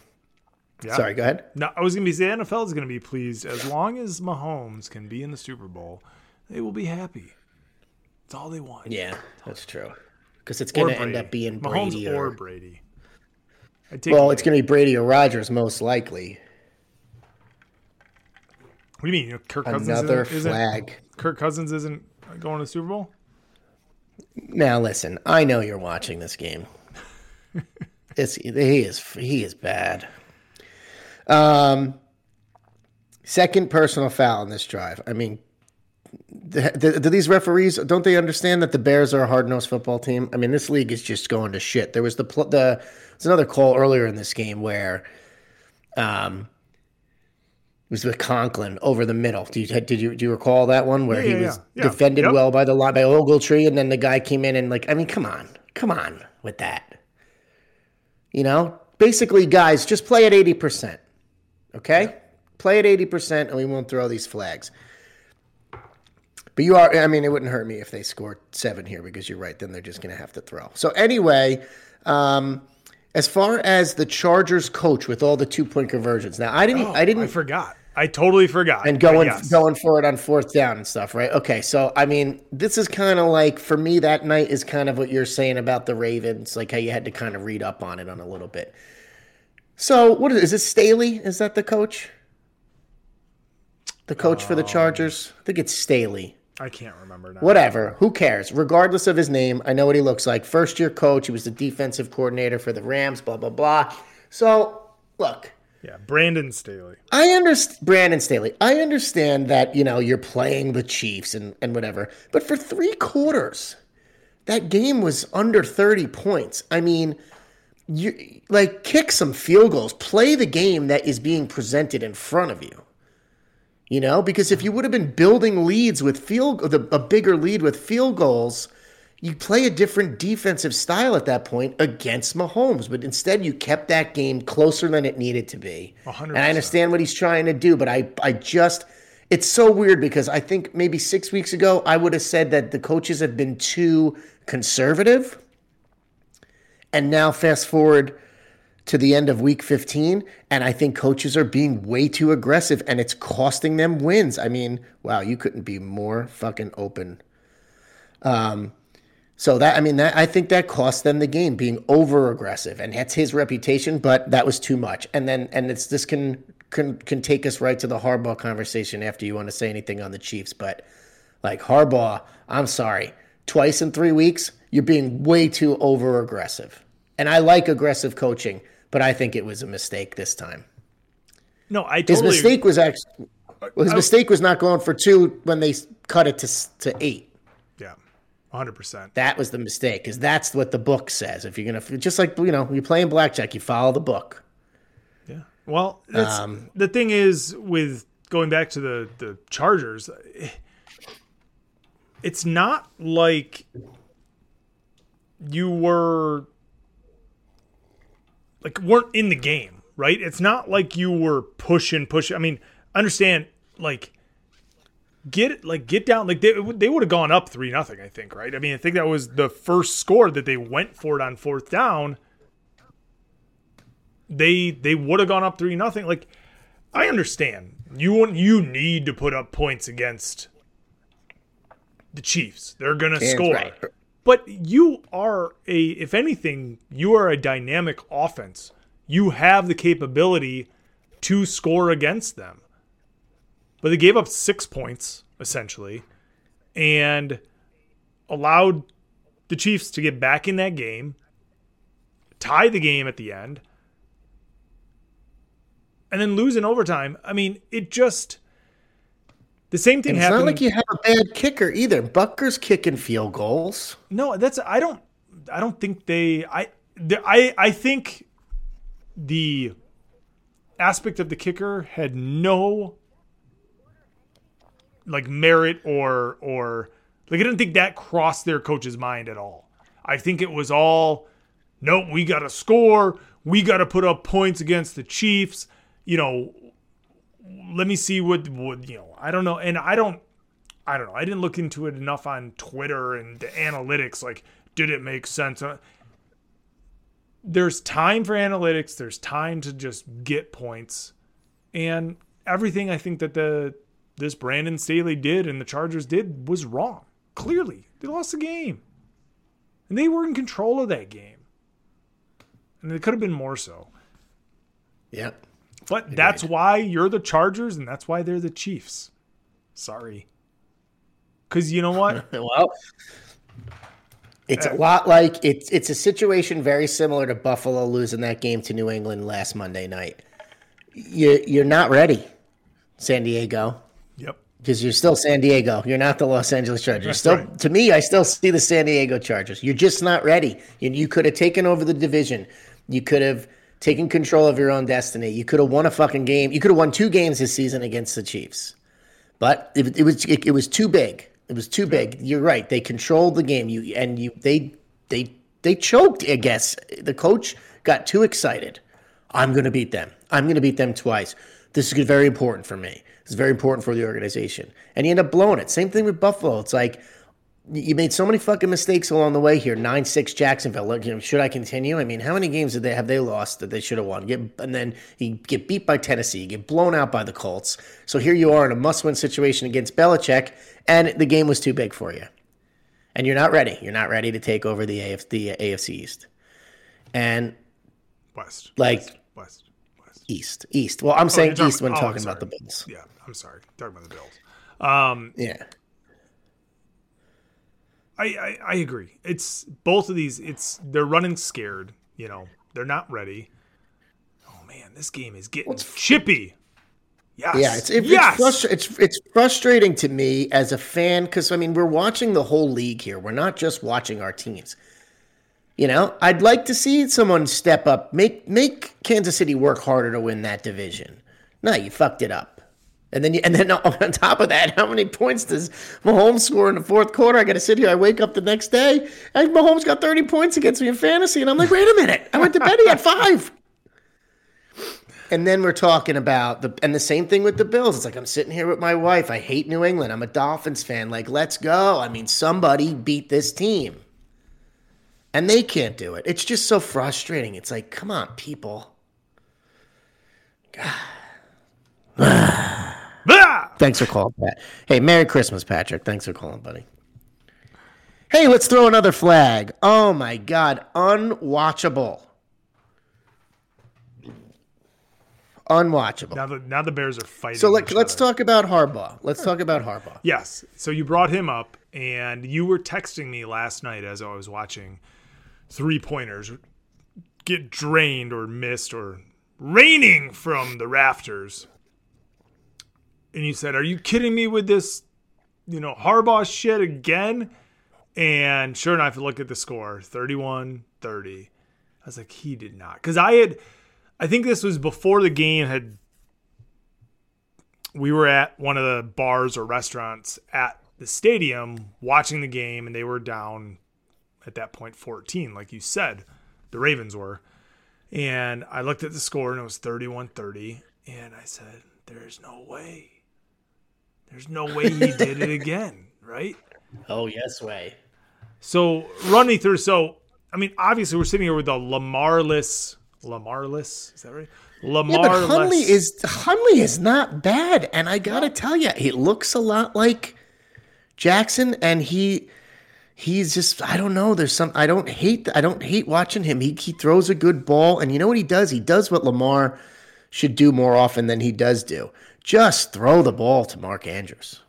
Yeah. sorry, go ahead. No, I was going to be the NFL is going to be pleased as long as Mahomes can be in the Super Bowl. They will be happy. It's all they want. Yeah, that's true. Because it's going to end up being Mahomes Brady or or, Brady. Well, it's going to be Brady or Rodgers most likely. What do you mean? Kirk Cousins Another isn't, isn't- flag. Kirk Cousins isn't going to the Super Bowl. Now listen, I know you're watching this game. It's he is he is bad. Um, second personal foul in this drive. I mean, the, the, do these referees don't they understand that the Bears are a hard nosed football team? I mean, this league is just going to shit. There was the pl- the there's another call earlier in this game where Um, it was with Conklin over the middle. Do you did you do you recall that one where Yeah, he yeah, was yeah. Yeah. defended Yep. well by the line by Ogletree, and then the guy came in and like I mean, come on, come on with that. You know, basically, guys, just play at eighty percent. Okay, play at eighty percent, and we won't throw these flags. But you are, I mean, it wouldn't hurt me if they scored seven here because you're right. Then they're just going to have to throw. So, anyway, um, as far as the Chargers coach with all the two point conversions, now I didn't, Oh, I didn't, I forgot. I totally forgot. and going yes. going for it on fourth down and stuff, right? Okay, so I mean, this is kind of like for me that night is kind of what you're saying about the Ravens, like how you had to kind of read up on it on a little bit. So, what is, is this Staley? Is that the coach? The coach Um, for the Chargers? I think it's Staley. I can't remember now. Whatever. Who cares? Regardless of his name, I know what he looks like. First year coach. He was the defensive coordinator for the Rams, blah, blah, blah. So, look, Yeah, Brandon Staley. I understand, Brandon Staley, I understand that, you know, you're playing the Chiefs and, and whatever, but for three quarters, that game was under 30 points. I mean, you like kick some field goals, play the game that is being presented in front of you. You know, because if you would have been building leads with field, the, a bigger lead with field goals, you play a different defensive style at that point against Mahomes. But instead, you kept that game closer than it needed to be. hundred And I understand what he's trying to do, but I, I just, it's so weird because I think maybe six weeks ago I would have said that the coaches have been too conservative. And now, fast forward to the end of week 15, and I think coaches are being way too aggressive and it's costing them wins. I mean, wow, you couldn't be more fucking open. Um, so that I mean that I think that cost them the game being over aggressive and that's his reputation, but that was too much. And then and it's this can can can take us right to the Harbaugh conversation after you want to say anything on the Chiefs, but like Harbaugh, I'm sorry. Twice in 3 weeks, you're being way too over aggressive. And I like aggressive coaching, but I think it was a mistake this time. No, I His totally. mistake was actually well, his I- mistake was not going for two when they cut it to to 8. Yeah, hundred percent. That was the mistake because that's what the book says. If you're gonna, just like you know, you're playing blackjack, you follow the book. Yeah. Well, Um, the thing is with going back to the the Chargers, it's not like you were like weren't in the game, right? It's not like you were pushing, pushing. I mean, understand like get like get down like they they would have gone up three nothing. I think, right? I mean, I think that was the first score that they went for it on fourth down they they would have gone up three nothing. Like I understand you want you need to put up points against the Chiefs. They're gonna score. right. But you are a if anything, you are a dynamic offense. You have the capability to score against them. But they gave up six points, essentially, and allowed the Chiefs to get back in that game, tie the game at the end, and then lose in overtime. I mean, it just the same thing And it's happened. not like you have a bad kicker either. Bucker's kicking field goals. No, that's I don't I don't think they I I I think the aspect of the kicker had no like merit or or like I didn't think that crossed their coach's mind at all. I think it was all nope, we got to score, we got to put up points against the Chiefs, you know, let me see what what you know, I don't know and I don't I don't know. I didn't look into it enough on Twitter and the analytics. Like, did it make sense? Uh, There's time for analytics. There's time to just get points, and everything I think that the this Brandon Staley did and the Chargers did was wrong. Clearly, they lost the game, and they were in control of that game, and it could have been more so. Yep. But that's why you're the Chargers, and that's why they're the Chiefs. Sorry. Because you know what? Well, it's a eh. lot like it's it's a situation very similar to Buffalo losing that game to New England last Monday night. You you're not ready, San Diego. Because you're still San Diego. You're not the Los Angeles Chargers. That's still, right. to me, I still see the San Diego Chargers. You're just not ready. You, you could have taken over the division. You could have taken control of your own destiny. You could have won a fucking game. You could have won two games this season against the Chiefs, but it, it was it, it was too big. It was too big. You're right. They controlled the game. You and you they they they choked. I guess the coach got too excited. I'm going to beat them. I'm going to beat them twice. This is very important for me. It's very important for the organization. And you end up blowing it. Same thing with Buffalo. It's like you made so many fucking mistakes along the way here. Nine six Jacksonville. Look, you know, should I continue? I mean, how many games did they have they lost that they should have won? Get and then you get beat by Tennessee, you get blown out by the Colts. So here you are in a must win situation against Belichick, and the game was too big for you, and you're not ready. You're not ready to take over the AFC, the AFC East, and West. like West. West. East East. Well, I'm saying talking- East when oh, talking about the Bills. Yeah, I'm sorry. Talking about the Bills. Um, Yeah. I, I I agree. It's both of these. It's they're running scared. You know, they're not ready. Oh man, this game is getting chippy. Yes. Yeah, it's it, yes. it's, it's it's frustrating to me as a fan because I mean we're watching the whole league here. We're not just watching our teams. You know, I'd like to see someone step up, make make Kansas City work harder to win that division. No, you fucked it up. And then you, and then on top of that, how many points does Mahomes score in the fourth quarter? I got to sit here. I wake up the next day, and Mahomes got thirty points against me in fantasy, and I'm like, wait a minute, I went to bed. He had five. And then we're talking about the and the same thing with the Bills. It's like I'm sitting here with my wife. I hate New England. I'm a Dolphins fan. Like, let's go. I mean, somebody beat this team. And they can't do it. It's just so frustrating. It's like, come on, people. Thanks for calling, Pat. Hey, Merry Christmas, Patrick. Thanks for calling, buddy. Hey, let's throw another flag. Oh my God, unwatchable. Unwatchable. Now the now the Bears are fighting. So let, other. talk about Harbaugh. Let's talk about Harbaugh. Yes. So you brought him up, and you were texting me last night as I was watching three pointers get drained or missed or raining from the rafters. And you said, Are you kidding me with this, you know, Harbaugh shit again? And sure enough, look at the score 31 30. I was like, He did not. Because I had, I think this was before the game had we were at one of the bars or restaurants at the stadium watching the game and they were down at that point 14 like you said the ravens were. And i looked at the score and it was 31-30 and i said there's no way. There's no way he did it again right? Oh, yes, way. so run me through so i mean obviously we're sitting here with a lamarless lamarless is that right? Lamar Yeah, but Huntley is Huntley is not bad, and I gotta tell you, he looks a lot like Jackson, and he he's just I don't know. There's some I don't hate I don't hate watching him. He he throws a good ball, and you know what he does? He does what Lamar should do more often than he does do. Just throw the ball to Mark Andrews.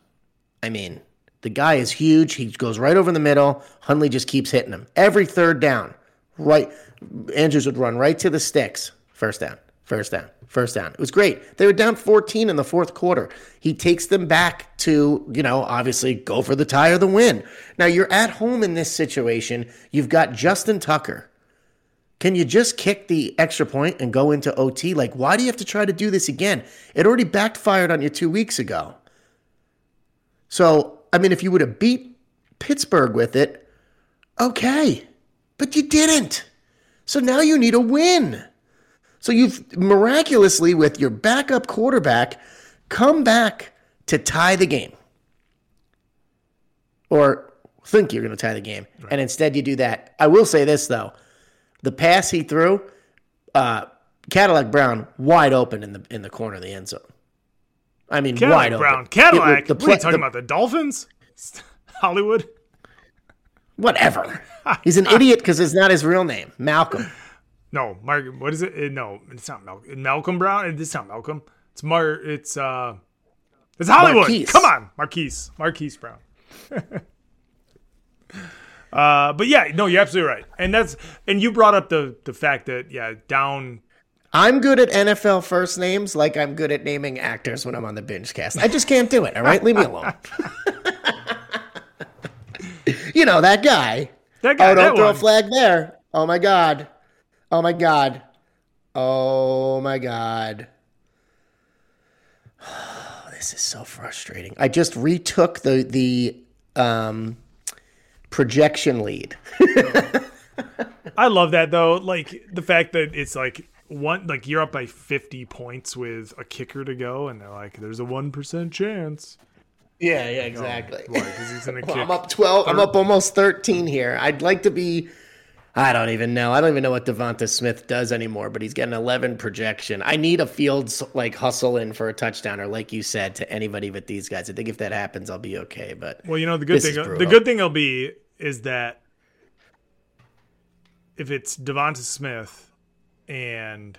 I mean, the guy is huge. He goes right over the middle. Huntley just keeps hitting him every third down. Right, Andrews would run right to the sticks. First down, first down, first down. It was great. They were down 14 in the fourth quarter. He takes them back to, you know, obviously go for the tie or the win. Now you're at home in this situation. You've got Justin Tucker. Can you just kick the extra point and go into OT? Like, why do you have to try to do this again? It already backfired on you two weeks ago. So, I mean, if you would have beat Pittsburgh with it, okay. But you didn't. So now you need a win. So you've miraculously, with your backup quarterback, come back to tie the game. Or think you're going to tie the game. And instead you do that. I will say this, though. The pass he threw, uh, Cadillac Brown wide open in the in the corner of the end zone. I mean, Cadillac wide Brown. open. Cadillac. It- the what are you talking the- about? The Dolphins? Hollywood? Whatever. He's an idiot because it's not his real name, Malcolm. No, Mark. What is it? Uh, No, it's not Malcolm. Malcolm Brown. It's not Malcolm. It's Mar. It's uh. It's Hollywood. Marquise. Come on, Marquise. Marquise Brown. uh, but yeah, no, you're absolutely right, and that's and you brought up the the fact that yeah, down. I'm good at NFL first names like I'm good at naming actors when I'm on the binge cast. I just can't do it. All right, leave me alone. you know that guy. That guy. Oh, don't throw one. a flag there. Oh my god. Oh my god. Oh my god. this is so frustrating. I just retook the the um projection lead. I love that though. Like the fact that it's like one like you're up by 50 points with a kicker to go and they're like there's a 1% chance. Yeah, yeah, exactly. Why? Cuz he's going to Well, kick. I'm up 12. I'm up almost 13 here. I'd like to be I don't even know. I don't even know what Devonta Smith does anymore, but he's getting 11 projection. I need a Fields like hustle in for a touchdown or like you said to anybody but these guys. I think if that happens I'll be okay, but Well, you know the good thing. The good thing will be is that if it's Devonta Smith and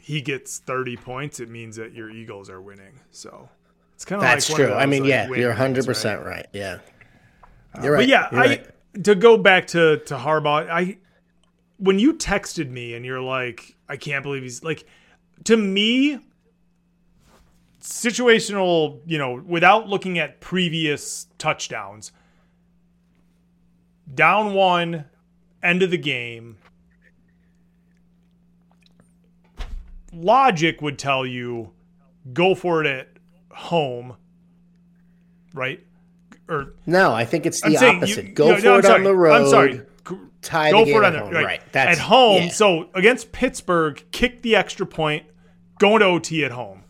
he gets 30 points, it means that your Eagles are winning. So it's kind of that's like one of true. I mean, yeah, you're 100% right? Uh, right. Yeah. You're right. But yeah, I right. To go back to to Harbaugh, I when you texted me and you're like, I can't believe he's like to me situational, you know, without looking at previous touchdowns. Down one, end of the game. Logic would tell you go for it at home, right? Or No, I think it's the opposite. you- Go no, for no, it sorry. on the road. I'm sorry. Tie Go for it at on home. the right. Right. That's at home. yeah. So against Pittsburgh, kick the extra point, going to OT at home.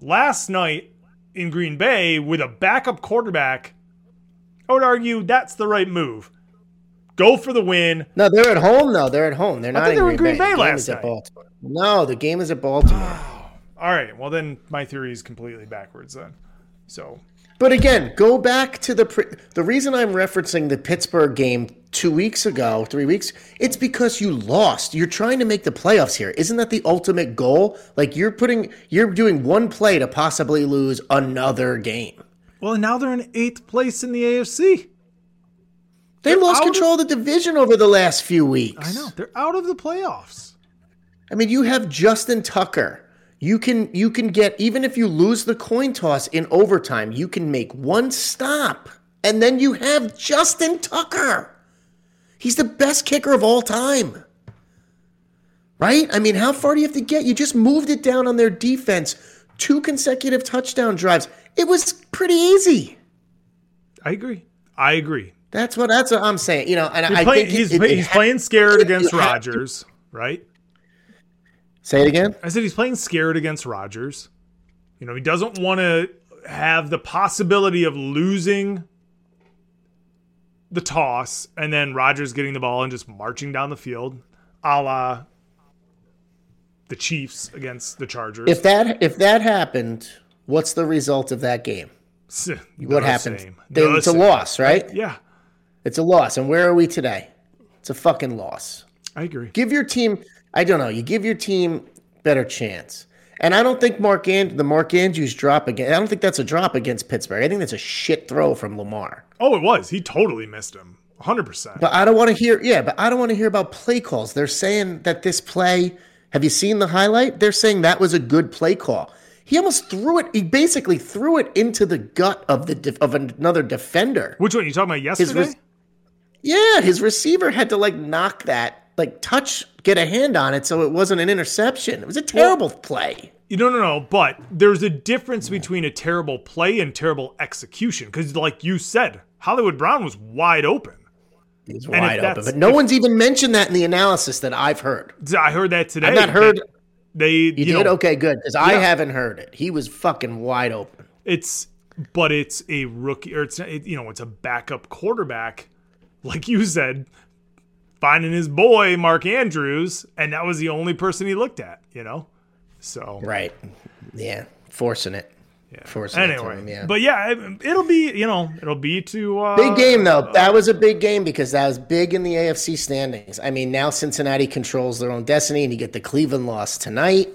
Last night in Green Bay with a backup quarterback, I would argue that's the right move. Go for the win. No, they're at home though. They're at home. They're not thought in they were in Green, Green Bay The last night. No, the game is at Baltimore. All right. Well, then my theory is completely backwards then. So But again, go back to the pre- the reason I'm referencing the Pittsburgh game two weeks ago, three weeks. It's because you lost. You're trying to make the playoffs here. Isn't that the ultimate goal? Like you're putting, you're doing one play to possibly lose another game. well, now they're in eighth place in the AFC. They've They're lost control of the division over the last few weeks. I know they're out of the playoffs. I mean, you have Justin Tucker. You can you can get even if you lose the coin toss in overtime, you can make one stop, and then you have Justin Tucker. He's the best kicker of all time. Right? I mean, how far do you have to get? You just moved it down on their defense. Two consecutive touchdown drives. It was pretty easy. I agree. I agree. That's what that's what I'm saying. You know, and He's, I playing, think it- he's, it- it he's ha- playing scared it- against you have to- Rodgers, right? Say it again. I said he's playing scared against Rodgers. You know, he doesn't want to have the possibility of losing the toss and then Rodgers getting the ball and just marching down the field, a la the Chiefs against the Chargers. If that if that happened, what's the result of that game? What happened? They- it's a loss, right? Yeah, It's a loss. And where are we today? It's a fucking loss. I agree. Give your team, I don't know, you give your team better chance. And I don't think Mark and the Mark Andrews drop again. I don't think that's a drop against Pittsburgh. I think that's a shit throw from Lamar. Oh, it was. He totally missed him. 100%. But I don't want to hear, yeah, but I don't want to hear about play calls. They're saying that this play, have you seen the highlight? They're saying that was a good play call. He almost threw it, he basically threw it into the gut of the of another defender. Which one? You talking about yesterday? res- Yeah, his receiver had to like knock that, like touch, get a hand on it so it wasn't an interception. It was a terrible play. You no, no, no. But there's a difference between a terrible play and terrible execution. Because, like you said, Hollywood Brown was wide open. He's wide open. But no if- one's even mentioned that in the analysis that I've heard. I heard that today. I've not heard They, you, you, did? know, okay, good. Because I haven't heard it. He was fucking wide open. it's, but it's a rookie, or it's, it, you know, it's a backup quarterback, like you said, finding his boy Mark Andrews, and that was the only person he looked at. You know, so Right. Yeah. Forcing it. yeah. Forcing it Anyway, him, yeah. but yeah, it, it'll be, you know, it'll be to uh, Big game though. That was a big game because that was big in the AFC standings. I mean, now Cincinnati controls their own destiny, and you get the Cleveland loss tonight.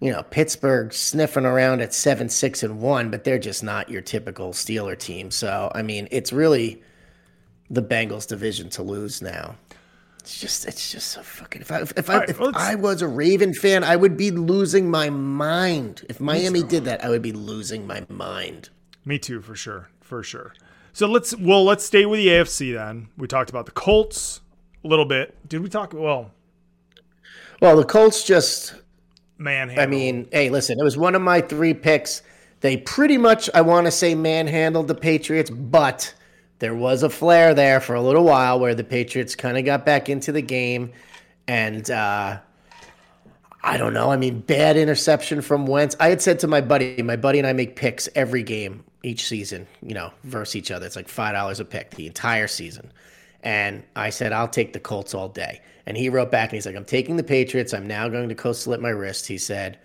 You know, Pittsburgh sniffing around at seven, six, and one, but they're just not your typical Steeler team. So, I mean, it's really the Bengals division to lose now. It's just, it's just so fucking. If I, if I, right, if I was a Raven fan, I would be losing my mind. If Miami did that, I would be losing my mind. Me too, for sure, for sure. So let's well, let's stay with the AFC then. We talked about the Colts a little bit. Did we talk? Well, Well, the Colts just manhandle. I mean, hey, listen, it was one of my three picks. They pretty much, I want to say, manhandled the Patriots, but there was a flare there for a little while where the Patriots kind of got back into the game. And uh, I don't know. I mean, bad interception from Wentz. I had said to my buddy, my buddy and I make picks every game each season, you know, versus each other. It's like $5 a pick the entire season. And I said, I'll take the Colts all day. And he wrote back and he's like, I'm taking the Patriots. I'm now going to co slit my wrist. He said,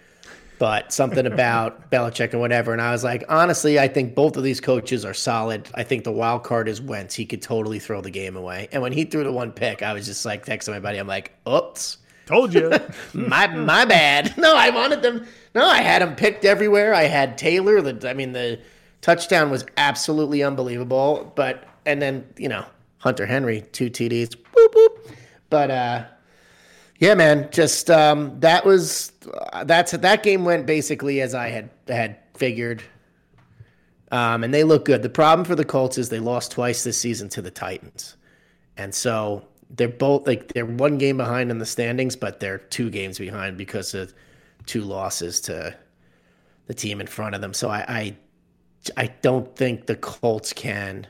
but something about Belichick and whatever. And I was like, honestly, I think both of these coaches are solid. I think the wild card is Wentz. He could totally throw the game away. And when he threw the one pick, I was just like texting my buddy. I'm like, oops, Told you. my my bad. No, I wanted them. No, I had them picked everywhere. I had Taylor. The I mean, the touchdown was absolutely unbelievable. But and then you know Hunter Henry two TDs. Boop boop. But uh, yeah, man, just um, that was that's that game went basically as I had had figured. Um, and they look good. The problem for the Colts is they lost twice this season to the Titans, and so they're both like they're one game behind in the standings, but they're two games behind because of two losses to the team in front of them. So I I, I don't think the Colts can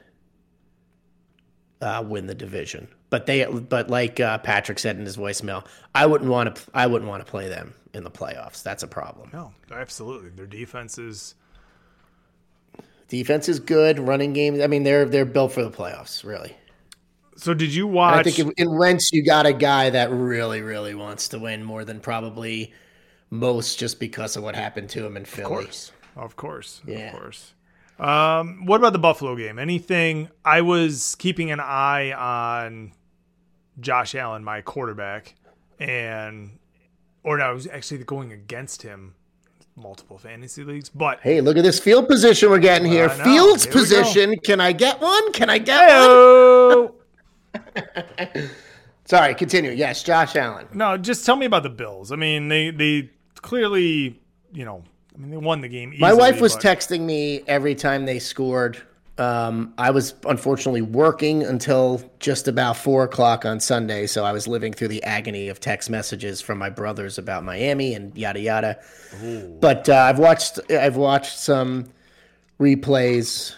uh, win the division. But they but like uh, Patrick said in his voicemail, I wouldn't want to I wouldn't want to play them in the playoffs. That's a problem. no, absolutely. Their defense is. Defense is good, running game. I mean, they're they're built for the playoffs, really. So did you And watch? I think in, in Wentz, you got a guy that really, really wants to win more than probably most, just because of what happened to him in Philly. of course, of course, Yeah. of course. Um, what about the Buffalo game? Anything? I was keeping an eye on Josh Allen, my quarterback, and or no, I was actually going against him multiple fantasy leagues, but Hey, look at this field position we're getting here. Know. Fields Here position. Can I get one? Can I get one? Sorry, continue. Yes, Josh Allen. No, just tell me about the Bills. I mean, they they clearly, you know, I mean, they won the game. Easily, My wife was but- texting me every time they scored. Um, I was unfortunately working until just about four o'clock on Sunday, so I was living through the agony of text messages from my brothers about Miami and yada yada. But uh, I've watched I've watched some replays,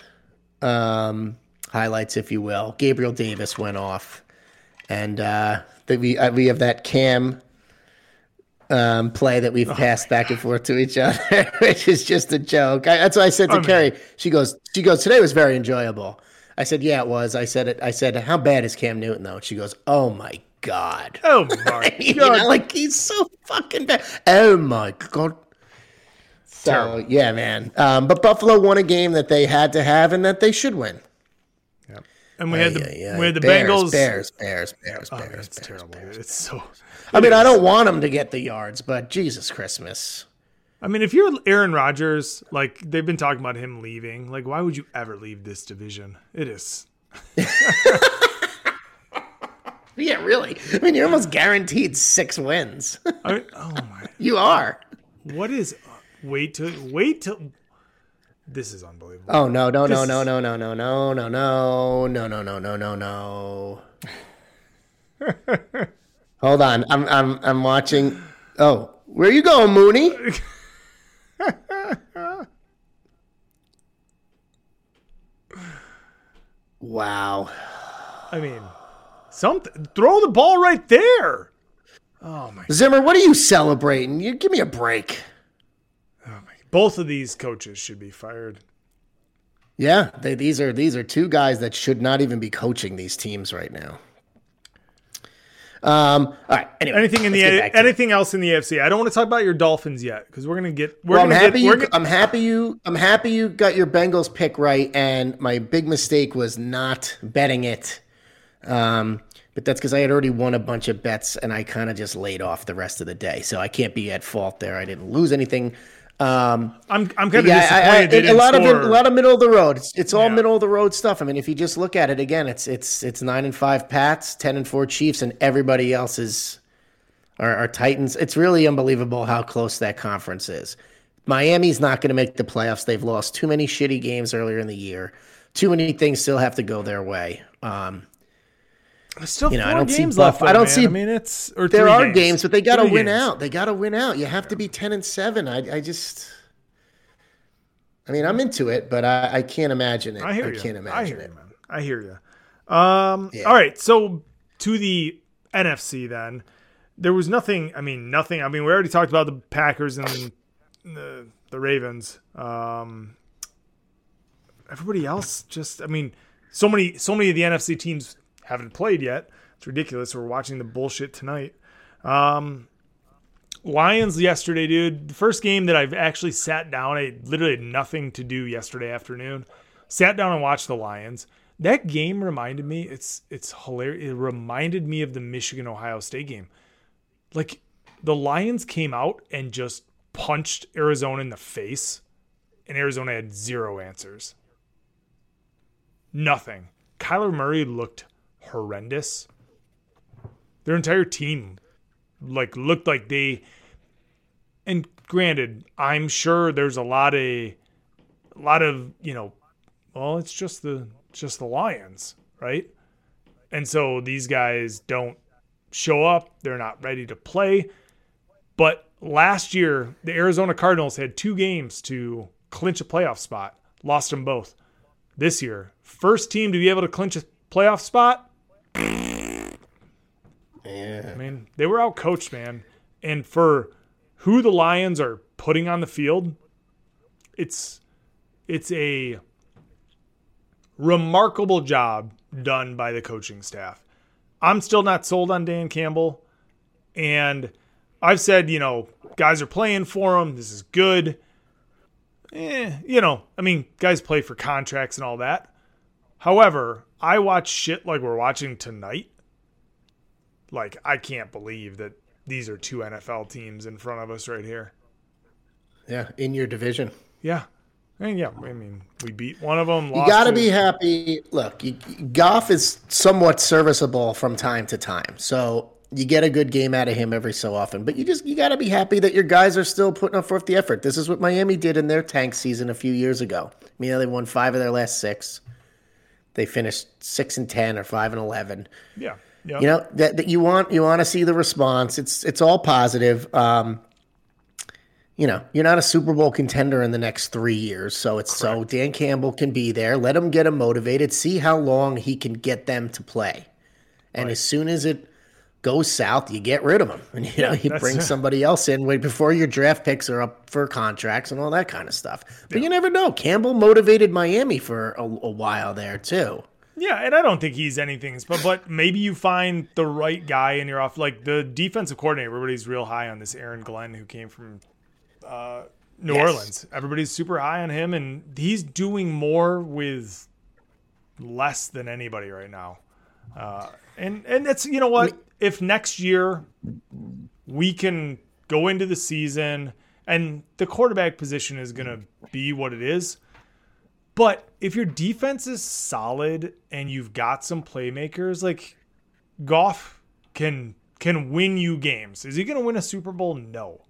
um, highlights, if you will. Gabriel Davis went off, and uh, that we uh, we have that cam um, play that we've passed back and forth to each other, which is just a joke. I, that's what I said to Oh, man. Carrie. She goes, she goes, today was very enjoyable. I said, yeah, it was. I said it. I said, how bad is Cam Newton though? And she goes, oh my god. Oh my you god! know, like he's so fucking bad. Oh my god. So Terrible. yeah, man. Um, but Buffalo won a game that they had to have and that they should win. And we had the Yeah, yeah. we had the Bears, Bengals. Bears, Bears, Bears, Oh, Bears, it's Bears, terrible. Bears. It's so. I mean, I don't want them to get the yards, but Jesus Christmas. I mean, if you're Aaron Rodgers, like they've been talking about him leaving, like why would you ever leave this division? It is. Yeah, really. I mean, you're almost guaranteed six wins. I mean, oh my! you are. What is? Wait till wait till. This is unbelievable. Oh no, no, no, no, no, no, no, no, no, no, no, no, no, no, no, no. Hold on, I'm, I'm, I'm watching. Oh, where are you going, Mooney? Wow. I mean, something. Throw the ball right there. Oh my! Zimmer, what are you celebrating? You give me a break. Both of these coaches should be fired. Yeah, they, these are these are two guys that should not even be coaching these teams right now. Um. All right. Anyway, Anything in the back it. anything else in the AFC? I don't want to talk about your Dolphins yet because we're gonna get. We're Well, I'm gonna happy get. We're you. gonna, I'm happy you. I'm happy you got your Bengals pick right, and my big mistake was not betting it. Um, but that's because I had already won a bunch of bets, and I kind of just laid off the rest of the day, so I can't be at fault there. I didn't lose anything. Um, I'm I'm kind of yeah, disappointed. I, a lot of score. it, a lot of middle of the road. It's, it's all Yeah. middle of the road stuff. I mean, if you just look at it again, it's it's it's nine and five Pats, ten and four Chiefs, and everybody else is are, are Titans. It's really unbelievable how close that conference is. Miami's not going to make the playoffs. They've lost too many shitty games earlier in the year. Too many things still have to go their way. Um, still You know, I four don't see games Buff- left. Though, I don't man. see- I mean, it's or There are games, but they got to win games. out. They got to win out. You have to be ten and seven. I, I just, I mean, I'm into it, but I, I can't imagine it. I hear you. can't I imagine hear it. you, man. I hear you. Um, Yeah. All right, so to the NFC then. There was nothing. I mean, nothing. I mean, we already talked about the Packers and the the Ravens. Um, everybody else just. I mean, so many so many of the NFC teams haven't played yet. It's ridiculous. We're watching the bullshit tonight. Um, Lions yesterday, dude. The first game that I've actually sat down. I literally had nothing to do yesterday afternoon. Sat down and watched the Lions. That game reminded me. It's it's hilarious. It reminded me of the Michigan Ohio State game. Like the Lions came out and just punched Arizona in the face, and Arizona had zero answers. Nothing. Kyler Murray looked horrendous. Their entire team like looked like they and granted, I'm sure there's a lot of a lot of, you know, well, it's just the just the Lions, right? And so these guys don't show up, they're not ready to play. But last year, the Arizona Cardinals had two games to clinch a playoff spot, lost them both. This year, first team to be able to clinch a playoff spot, Yeah. I mean, they were out coached, man. And for who the Lions are putting on the field, it's it's a remarkable job done by the coaching staff. I'm still not sold on Dan Campbell, and I've said, you know, guys are playing for him. This is good. Eh, you know, I mean, guys play for contracts and all that. However, I watch shit like we're watching tonight like I can't believe that these are two NFL teams in front of us right here. Yeah, in your division. Yeah. And yeah, I mean, we beat one of them. You got to be happy. Look, you, Goff is somewhat serviceable from time to time, so you get a good game out of him every so often. But you just you got to be happy that your guys are still putting up forth the effort. This is what Miami did in their tank season a few years ago. I mean, they won five of their last six. They finished six and ten or five and eleven. Yeah. Yeah. You know that, that you want you want to see the response. It's it's all positive. Um, you know, you're not a Super Bowl contender in the next three years, so it's so Dan Campbell can be there. Let him get him motivated. See how long he can get them to play, and as soon as it goes south, you get rid of him, and you know you bring somebody else in way before your draft picks are up for contracts and all that kind of stuff. But you never know. Campbell motivated Miami for a, a while there too. Yeah, and I don't think he's anything, but but maybe you find the right guy and you're off. Like the defensive coordinator, everybody's real high on this Aaron Glenn who came from uh, New Yes. Orleans. Everybody's super high on him, and he's doing more with less than anybody right now. Uh, and and it's you know what? If next year we can go into the season and the quarterback position is going to be what it is. But if your defense is solid and you've got some playmakers, like Goff can can win you games. Is he going to win a Super Bowl? No.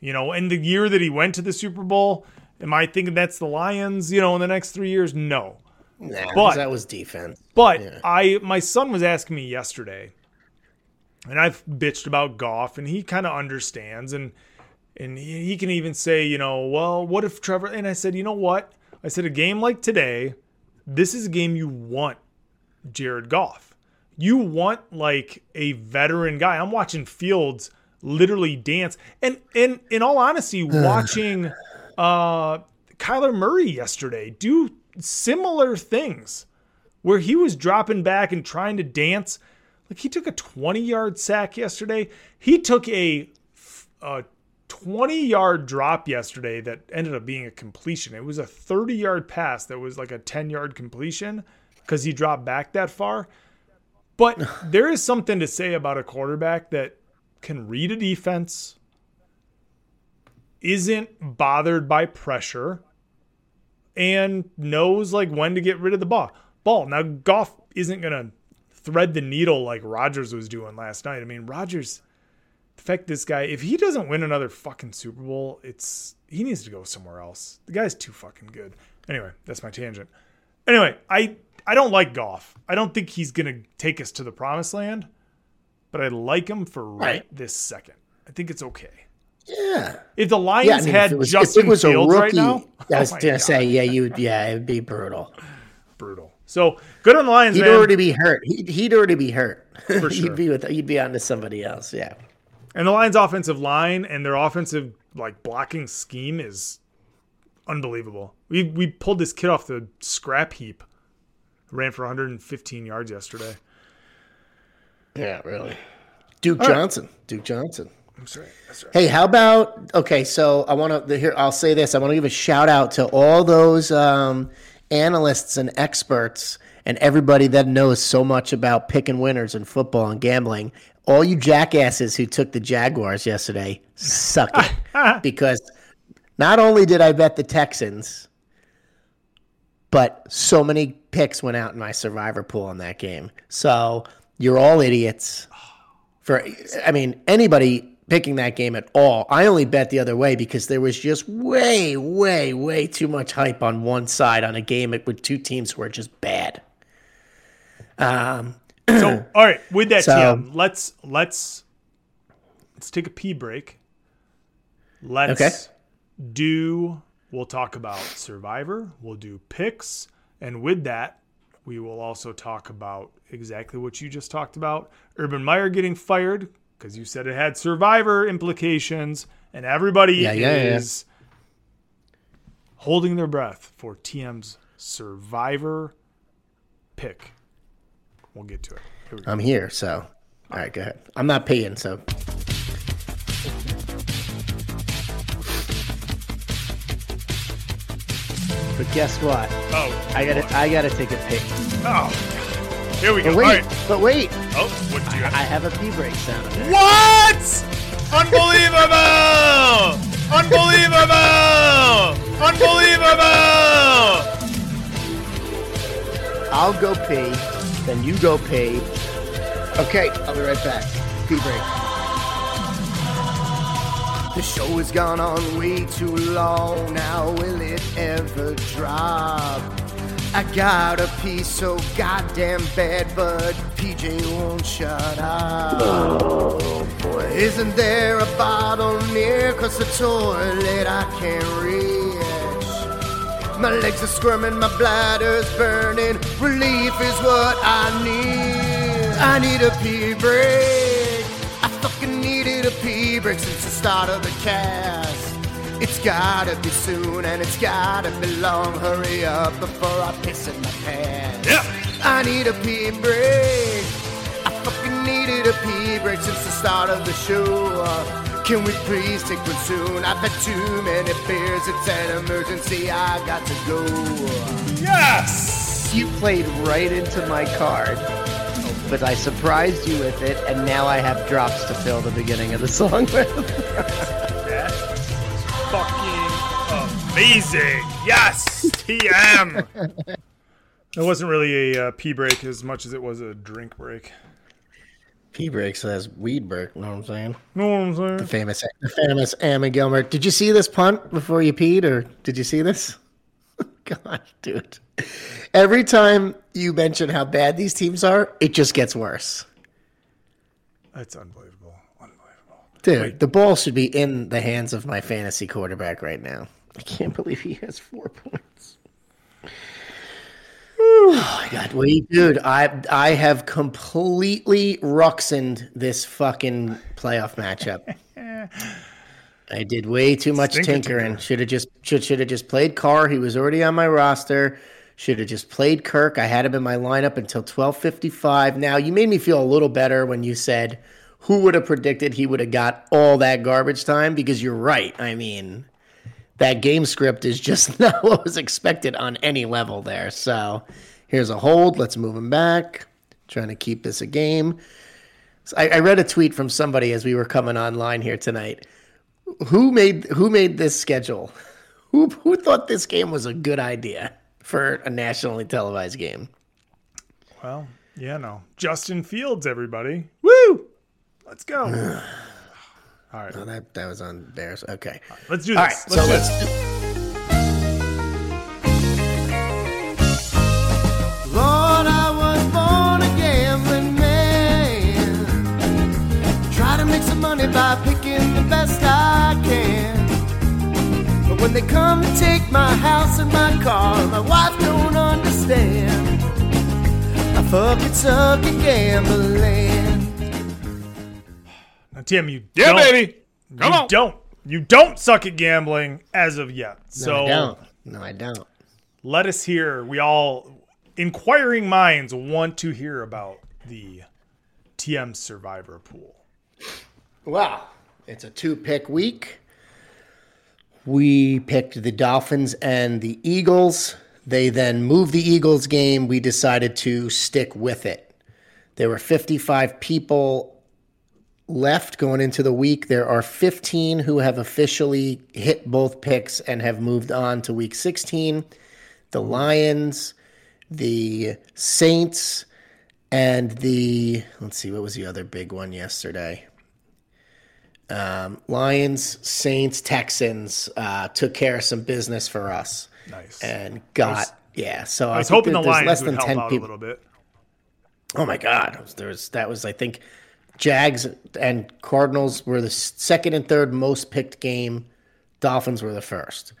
You know, and the year that he went to the Super Bowl, am I thinking that's the Lions? You know, in the next three years, no. Nah, But- that was defense. But I, my son was asking me yesterday, and I've bitched about Goff, and he kind of understands, and and he, he can even say, you know, well, what if Trevor? And I said, you know what? I said a game like today, this is a game you want Jared Goff. You want like a veteran guy. I'm watching Fields literally dance, and and in all honesty, watching uh Kyler Murray yesterday do similar things where he was dropping back and trying to dance. Like he took a 20 yard sack yesterday. He took a, a 20 yard drop yesterday that ended up being a completion. It was a 30 yard pass that was like a 10 yard completion because he dropped back that far. But there is something to say about a quarterback that can read a defense, isn't bothered by pressure, and knows like when to get rid of the ball. Ball. Now Goff isn't gonna thread the needle like Rodgers was doing last night. I mean, Rodgers the fact this guy, if he doesn't win another fucking Super Bowl, it's he needs to go somewhere else. The guy's too fucking good. Anyway, that's my tangent. Anyway, I I don't like Goff. I don't think he's gonna take us to the promised land, but I like him for right, Right. this second. I think it's okay. Yeah. If the Lions Yeah, I mean, had was, Justin if it was a Fields rookie, right now, I oh was oh gonna God, say, yeah, you, would yeah, it'd be brutal. brutal. So good on the Lions, He'd man. already be hurt. He'd, he'd already be hurt. For sure. he'd be with. He'd be on to somebody else. Yeah. And the Lions' offensive line and their offensive like blocking scheme is unbelievable. We we pulled this kid off the scrap heap. Ran for 115 yards yesterday. Yeah, really. Duke Johnson. Duke Johnson. Right. That's right. Hey, how about okay? So I want to here. I'll say this. I want to give a shout out to all those um, analysts and experts and everybody that knows so much about picking winners in football and gambling. All you jackasses who took the Jaguars yesterday, suck it, because not only did I bet the Texans, but so many picks went out in my survivor pool in that game. So you're all idiots for I mean anybody picking that game at all. I only bet the other way because there was just way, way, way too much hype on one side on a game with two teams who are just bad. Um, So all right, with that So- TM, let's let's let's take a pee break. Let's Okay. do we'll talk about Survivor, we'll do picks, and with that, we will also talk about exactly what you just talked about. Urban Meyer getting fired because you said it had Survivor implications, and everybody Yeah, yeah, yeah. is holding their breath for TM's Survivor pick. We'll get to it. Here we go. I'm here, so all right, go ahead. I'm not paying, so But guess what? Oh, I gotta I gotta take a pick. Oh, here we go. but wait, right. but wait. Oh, what do you have? I have a pee break sound effect. What? Unbelievable! Unbelievable! Unbelievable! I'll go pee, then you go pee. Okay, I'll be right back. Pee break. The show has gone on way too long now. Will it ever drop? I got a piece so goddamn bad, but PJ won't shut up. Oh boy. Isn't there a bottle near? Cause the toilet I can't reach. My legs are squirming, my bladder's burning. Relief is what I need. I need a pee break. I fucking needed a pee break since the start of the cast. It's gotta be soon and it's gotta be long. Hurry up before I piss in my pants. Yeah. I need a pee break. I fucking needed a pee break since the start of the show. Can we please take one soon? I've had too many beers. It's an emergency. I got to go. Yes! You played right into my card, but I surprised you with it, and now I have drops to fill the beginning of the song with. That was fucking amazing. Yes! TM! It wasn't really a uh, pee break as much as it was a drink break. Pee break says weed break. Know what I'm saying? Know what I'm saying? The famous, the famous Amma Gilmer. Did you see this punt before you peed, or did you see this? God, dude. Every time you mention how bad these teams are, it just gets worse. That's unbelievable. Dude, the ball should be in the hands of my fantasy quarterback right now. I can't believe he has four points. Oh my god, wait, dude! I I have completely ruxined this fucking playoff matchup. I did way too much Stinker tinkering. Should have just should should have just played Carr. He was already on my roster. Should have just played Kirk. I had him in my lineup until twelve fifty five. Now you made me feel a little better when you said who would have predicted he would have got all that garbage time because you're right. I mean, that game script is just not what was expected on any level there. So here's a hold. Let's move him back. Trying to keep this a game. So I, I read a tweet from somebody as we were coming online here tonight. Who made who made this schedule? Who who thought this game was a good idea for a nationally televised game? Well, yeah, no. Justin Fields, everybody. Woo! Let's go. All right. No, that that was bears. Okay. Right, let's do this. All right, let's so let's. Do- Lord, I was born a gambling man. Try to make some money by picking the best I can. But when they come and take my house and my car, my wife don't understand. I fucking suck at gambling. Now, Tim, you Yeah, don't, baby. Come you on. don't you don't suck at gambling as of yet. No, So I don't. No, I don't. let us hear. We all inquiring minds want to hear about the TM Survivor pool. Well, it's a two pick week. We picked the Dolphins and the Eagles. They then moved the Eagles game. We decided to stick with it. There were 55 people left going into the week. There are 15 who have officially hit both picks and have moved on to week 16. The Lions, the Saints, and the let's see, what was the other big one yesterday? Um, Lions, Saints, Texans uh, took care of some business for us Nice. and got yeah. So I was hoping the Lions less would than help ten out people. a little bit. Oh my God, there was that was I think Jags and Cardinals were the second and third most picked game. Dolphins were the first.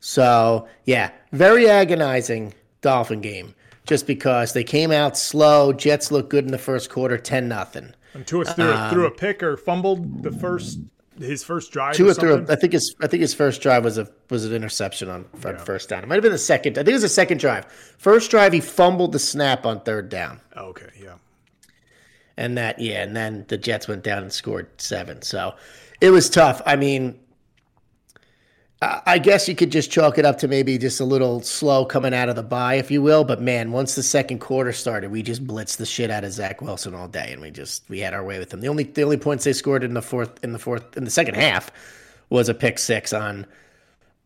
So yeah, very agonizing Dolphin game. Just because they came out slow, Jets looked good in the first quarter, ten nothing. And Tua threw, a, threw Um, a pick or fumbled the first his first drive. Tua threw. I think his. I think his first drive was a was an interception on, on first down. It might have been the second. I think it was the second drive. First drive, he fumbled the snap on third down. Oh, okay, yeah. And that, yeah, and then the Jets went down and scored seven. So it was tough. I mean, I guess you could just chalk it up to maybe just a little slow coming out of the bye, if you will. But man, once the second quarter started, we just blitzed the shit out of Zach Wilson all day, and we just we had our way with him. The only the only points they scored in the fourth in the fourth in the second half was a pick six on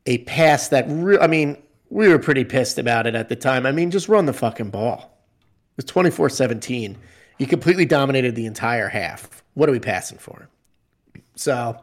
a pass that re- I mean we were pretty pissed about it at the time. I mean, just run the fucking ball. It was 24 17. You completely dominated the entire half. What are we passing for? So,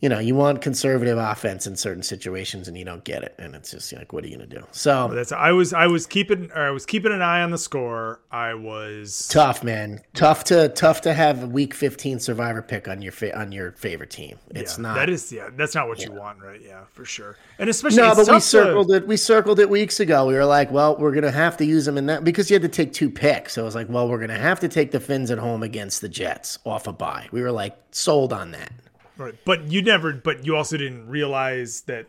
you know, you want conservative offense in certain situations and you don't get it. And it's just like, what are you going to do? So That's I was I was keeping or I was keeping an eye on the score. I was tough, man. Tough to tough to have a week 15 survivor pick on your fa- on your favorite team. It's yeah, not. that is yeah that's not what you want right yeah for sure and especially No, but we tough to- circled it. We circled it weeks ago. We were like, well, we're gonna have to use them in that because you had to take two picks. So it was like, well, we're gonna have to take the Finns at home against the Jets off a bye. We were like sold on that. Right. But you never, but you also didn't realize that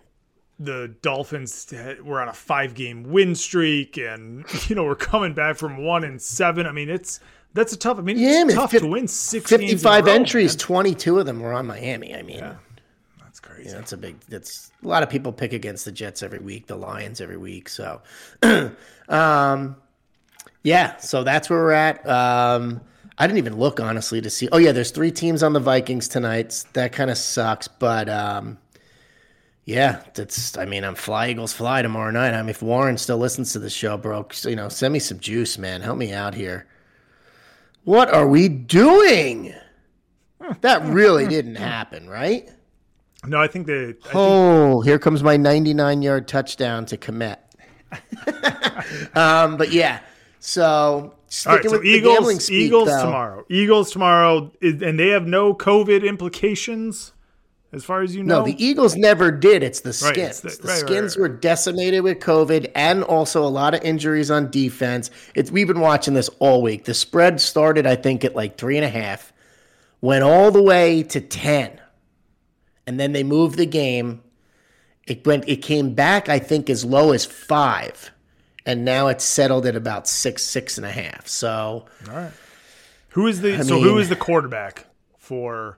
the Dolphins were on a five game win streak and, you know, we're coming back from one and seven. I mean, it's, that's a tough, I mean, Yeah, it's man, tough to win six games in a 55 row, entries, man. 22 of them were on Miami. I mean, That's crazy. Yeah, that's a big. That's a lot of people pick against the Jets every week, the Lions every week. So, um, yeah. So that's where we're at. Um, I didn't even look honestly to see. Oh yeah, there's three teams on the Vikings tonight. That kind of sucks, but um, yeah, that's. I mean, I'm fly Eagles fly tomorrow night. I mean, if Warren still listens to the show, bro, you know, send me some juice, man. Help me out here. What are we doing? That really didn't happen, right? No, I think they, I think, Oh, here comes my 99 yard touchdown to commit. um, but yeah, so all right. So with the Eagles, speak, Eagles though, tomorrow, Eagles tomorrow, is, and they have no COVID implications as far as you know. No, the Eagles never did. It's the Right, skins. it's the- the right, right, skins right. were decimated with COVID and also a lot of injuries on defense. It's we've been watching this all week. The spread started, I think, at like three and a half, went all the way to ten, and then they moved the game. It went. It came back, I think, as low as five, and now it's settled at about six, six and a half. So who is the, I so who mean- is the quarterback for,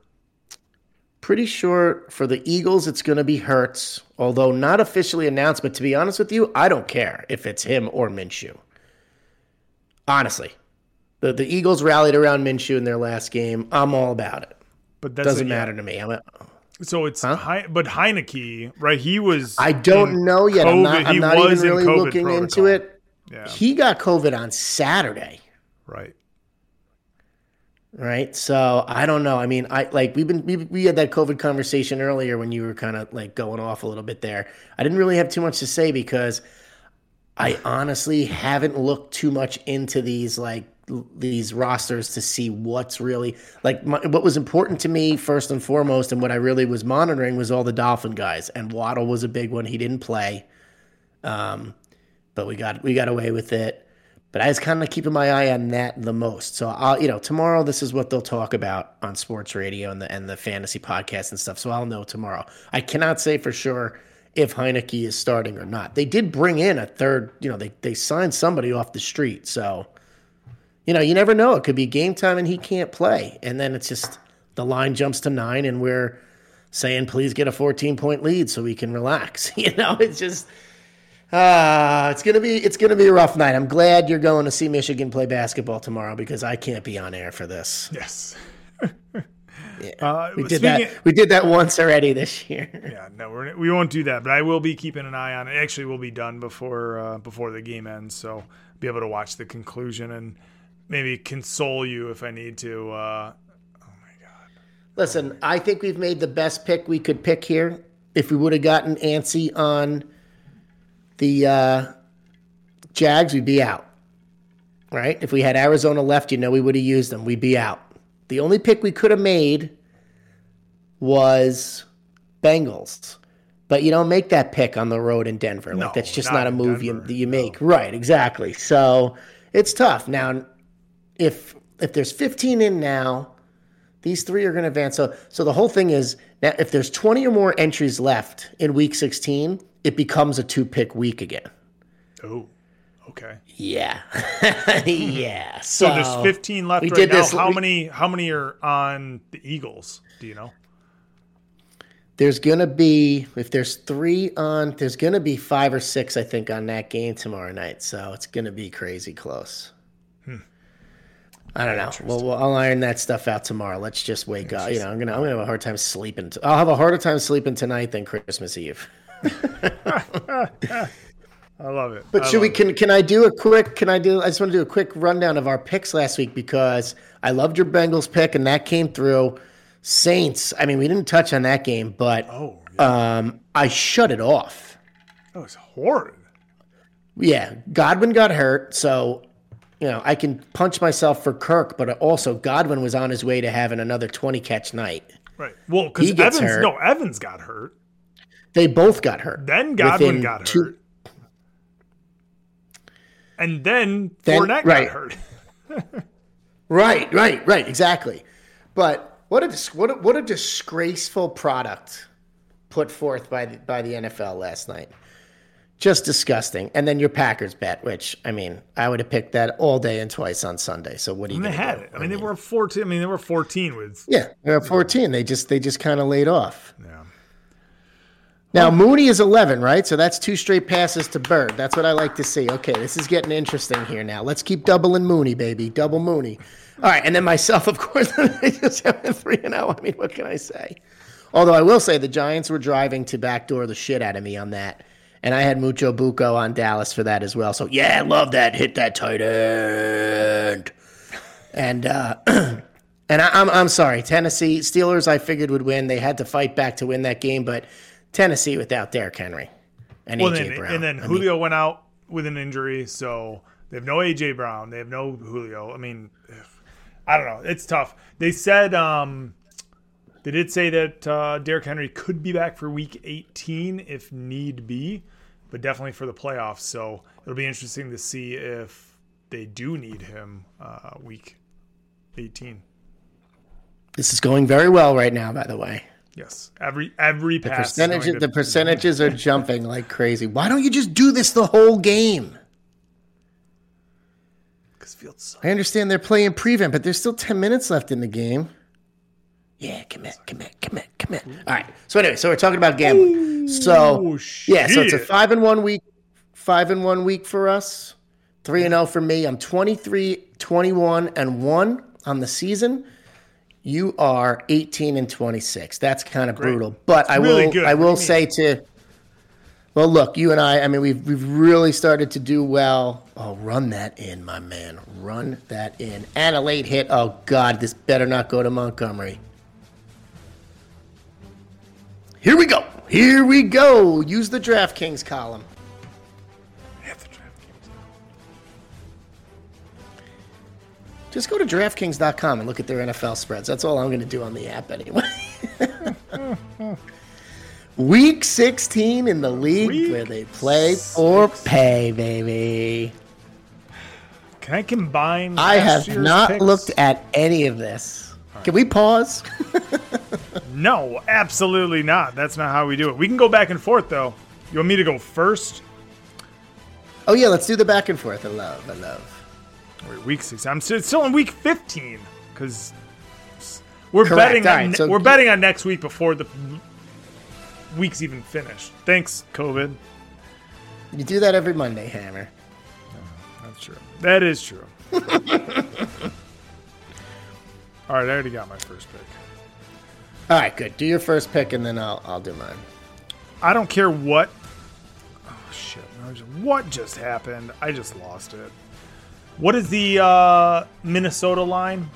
pretty sure for the Eagles it's going to be Hurts, although not officially announced. But to be honest with you, I don't care if it's him or Minshew. Honestly, the the Eagles rallied around Minshew in their last game. I'm all about it. but that Doesn't matter to me. I'm a, So it's Hei- but Heineke, right? He was. I don't know yet. I'm not, I'm not even really COVID looking into it. Yeah, He got COVID on Saturday. right. right? So I don't know. I mean, I like we've been we, we had that COVID conversation earlier when you were kind of like going off a little bit there. I didn't really have too much to say because I honestly haven't looked too much into these like these rosters to see what's really like my, what was important to me first and foremost, and what I really was monitoring was all the Dolphin guys. And Waddle was a big one. He didn't play, um, but we got we got away with it. But I was kind of keeping my eye on that the most. So I'll, you know, tomorrow this is what they'll talk about on sports radio and the and the fantasy podcast and stuff. So I'll know tomorrow. I cannot say for sure if Heineke is starting or not. They did bring in a third. You know, they they signed somebody off the street. So you know, you never know. It could be game time and he can't play, and then it's just the line jumps to nine, and we're saying please get a 14 point lead so we can relax. You know, it's just Ah, it's gonna be it's gonna be a rough night. I'm glad you're going to see Michigan play basketball tomorrow because I can't be on air for this. Yes. Yeah. Uh, we did that. We did that once already this year. Yeah, no, we're, we won't do that. But I will be keeping an eye on it. Actually, we'll be done before uh, before the game ends, so be able to watch the conclusion and maybe console you if I need to. Uh, Listen, I think we've made the best pick we could pick here. If we would have gotten antsy on the uh, Jags, we'd be out. Right? If we had Arizona left, you know we would have used them. We'd be out. The only pick we could have made was Bengals. But you don't make that pick on the road in Denver. Like that's just not not, a move you, Denver. you make. Right, exactly. So it's tough. Now if if there's 15 in now, these three are going to advance. So, so the whole thing is now if there's 20 or more entries left in week 16, it becomes a two pick week again. oh, okay. Yeah. yeah. So, So there's 15 left we right did now. this- how we- many? How many are on the Eagles? Do you know? There's going to be, if there's three on, there's going to be five or six, I think, on that game tomorrow night. So it's going to be crazy close. I don't know. Well, well, I'll iron that stuff out tomorrow. Let's just wake up. You know, I'm gonna I'm gonna have a hard time sleeping. T- I'll have a harder time sleeping tonight than Christmas Eve. I love it. But I should we love it. can can I do a quick can I do I just want to do a quick rundown of our picks last week because I loved your Bengals pick and that came through. Saints, I mean we didn't touch on that game, but Oh, yeah. um I shut it off. that was horrid. Yeah, Godwin got hurt, so you know, I can punch myself for Kirk, but also Godwin was on his way to having another 20 catch night. Right. Well, because Evans, hurt. no, Evans got hurt. They both got hurt. Then Godwin got two- hurt. And then, Then- Fournette right. got hurt. Right, right, right, exactly. But what a what a, what a disgraceful product put forth by the, by the NFL last night. Just disgusting. And then your Packers bet, which I mean, I would have picked that all day and twice on Sunday. So what do you? And they had do? it. I mean, they were 14. I mean, they were 14 with. Yeah, they're at 14. They just they just kind of laid off. Yeah. Now Mooney is 11, right? So that's two straight passes to Byrd. That's what I like to see. Okay, this is getting interesting here now. Let's keep doubling Mooney, baby. Double Mooney. All right, and then myself, of course, I just have a 3 and 0. I mean, what can I say? Although I will say the Giants were driving to backdoor the shit out of me on that. And I had Mucho Buco on Dallas for that as well. So yeah, love that. Hit that tight end. And uh And I, I'm I'm sorry, Tennessee Steelers. I figured would win. They had to fight back to win that game, but Tennessee without Derrick Henry and Well, AJ then, Brown. and then I mean, Julio went out with an injury, so they have no AJ Brown. They have no Julio. I mean, I don't know. It's tough. They said um, they did say that uh, Derrick Henry could be back for Week 18 if need be, but definitely for the playoffs. So it'll be interesting to see if they do need him uh, Week 18. this is going very well right now. By the way, Yes, every every the pass. is percentage the to- percentages are jumping like crazy. Why don't you just do this the whole game? 'cause Fields. I understand they're playing prevent, but there's still 10 minutes left in the game. Yeah, commit, commit, commit, commit. All right. So anyway, so we're talking about gambling. So Oh, yeah, so it's a five and one week, five and one week for us, three and zero for me. I'm 23, 21 and one on the season. You are 18 and 26. That's kind of brutal, but I really will, good. I will say to. Well, look, you and I, I mean, we've, we've really started to do well. Oh, run that in, my man. Run that in. And a late hit. Oh, God, this better not go to Montgomery. Here we go. Here we go. Use the DraftKings column. Just go to DraftKings.com and look at their NFL spreads. That's all I'm going to do on the app anyway. Week 16 in the league Week where they play or pay, baby. Can I combine? I have not picks? looked at any of this. Can we pause? No, absolutely not. That's not how we do it. We can go back and forth though. You want me to go first? oh, yeah, let's do the back and forth. I love, I love. Wait, week six. I'm still, in week 15 because we're Correct. betting. All on, right, so- we're betting on next week before the week's even finished. Thanks, COVID. You do that every Monday, Hammer. That's true. That is true. All right, I already got my first pick. All right, good. Do your first pick, and then I'll, I'll do mine. I don't care what. Oh shit! What just happened? I just lost it. What is the uh, Minnesota line?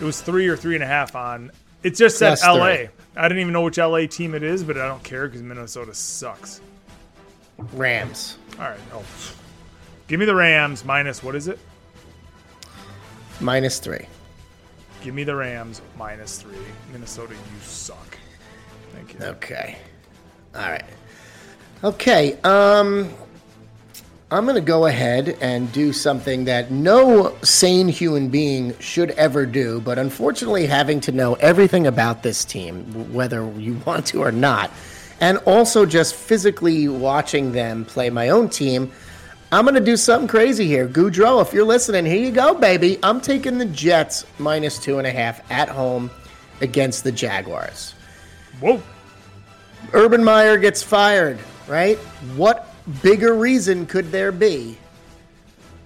It was three or three and a half on. It just said Plus L.A. three. I didn't even know which L.A. team it is, but I don't care because Minnesota sucks. Rams. All right. Oh, give me the Rams minus what is it? Minus three. Give me the Rams minus three. Minnesota, you suck. Thank you. Okay. All right. Okay. Um, I'm going to go ahead and do something that no sane human being should ever do, but unfortunately, having to know everything about this team, whether you want to or not, and also just physically watching them play my own team. I'm going to do something crazy here. Goudreau, if you're listening, here you go, baby. I'm taking the Jets minus two and a half at home against the Jaguars. Whoa. Urban Meyer gets fired, right? What bigger reason could there be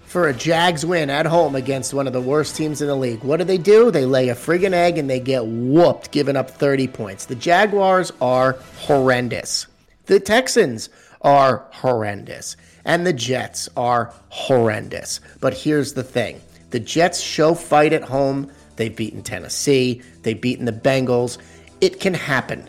for a Jags win at home against one of the worst teams in the league? What do they do? They lay a friggin' egg and they get whooped, giving up 30 points. The Jaguars are horrendous. The Texans are horrendous. And the Jets are horrendous. But here's the thing the Jets show fight at home. They've beaten Tennessee, they've beaten the Bengals. It can happen.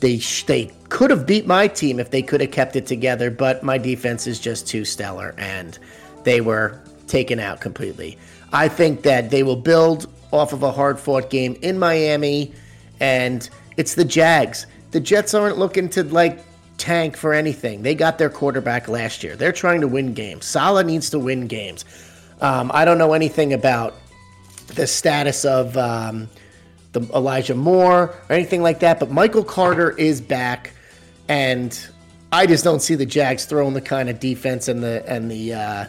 They sh- they could have beat my team if they could have kept it together, but my defense is just too stellar, and they were taken out completely. I think that they will build off of a hard fought game in Miami, and it's the Jags. The Jets aren't looking to like tank for anything. They got their quarterback last year. They're trying to win games. Salah needs to win games. Um, I don't know anything about the status of um, the Elijah Moore or anything like that, but Michael Carter is back, and I just don't see the Jags throwing the kind of defense and the and the uh,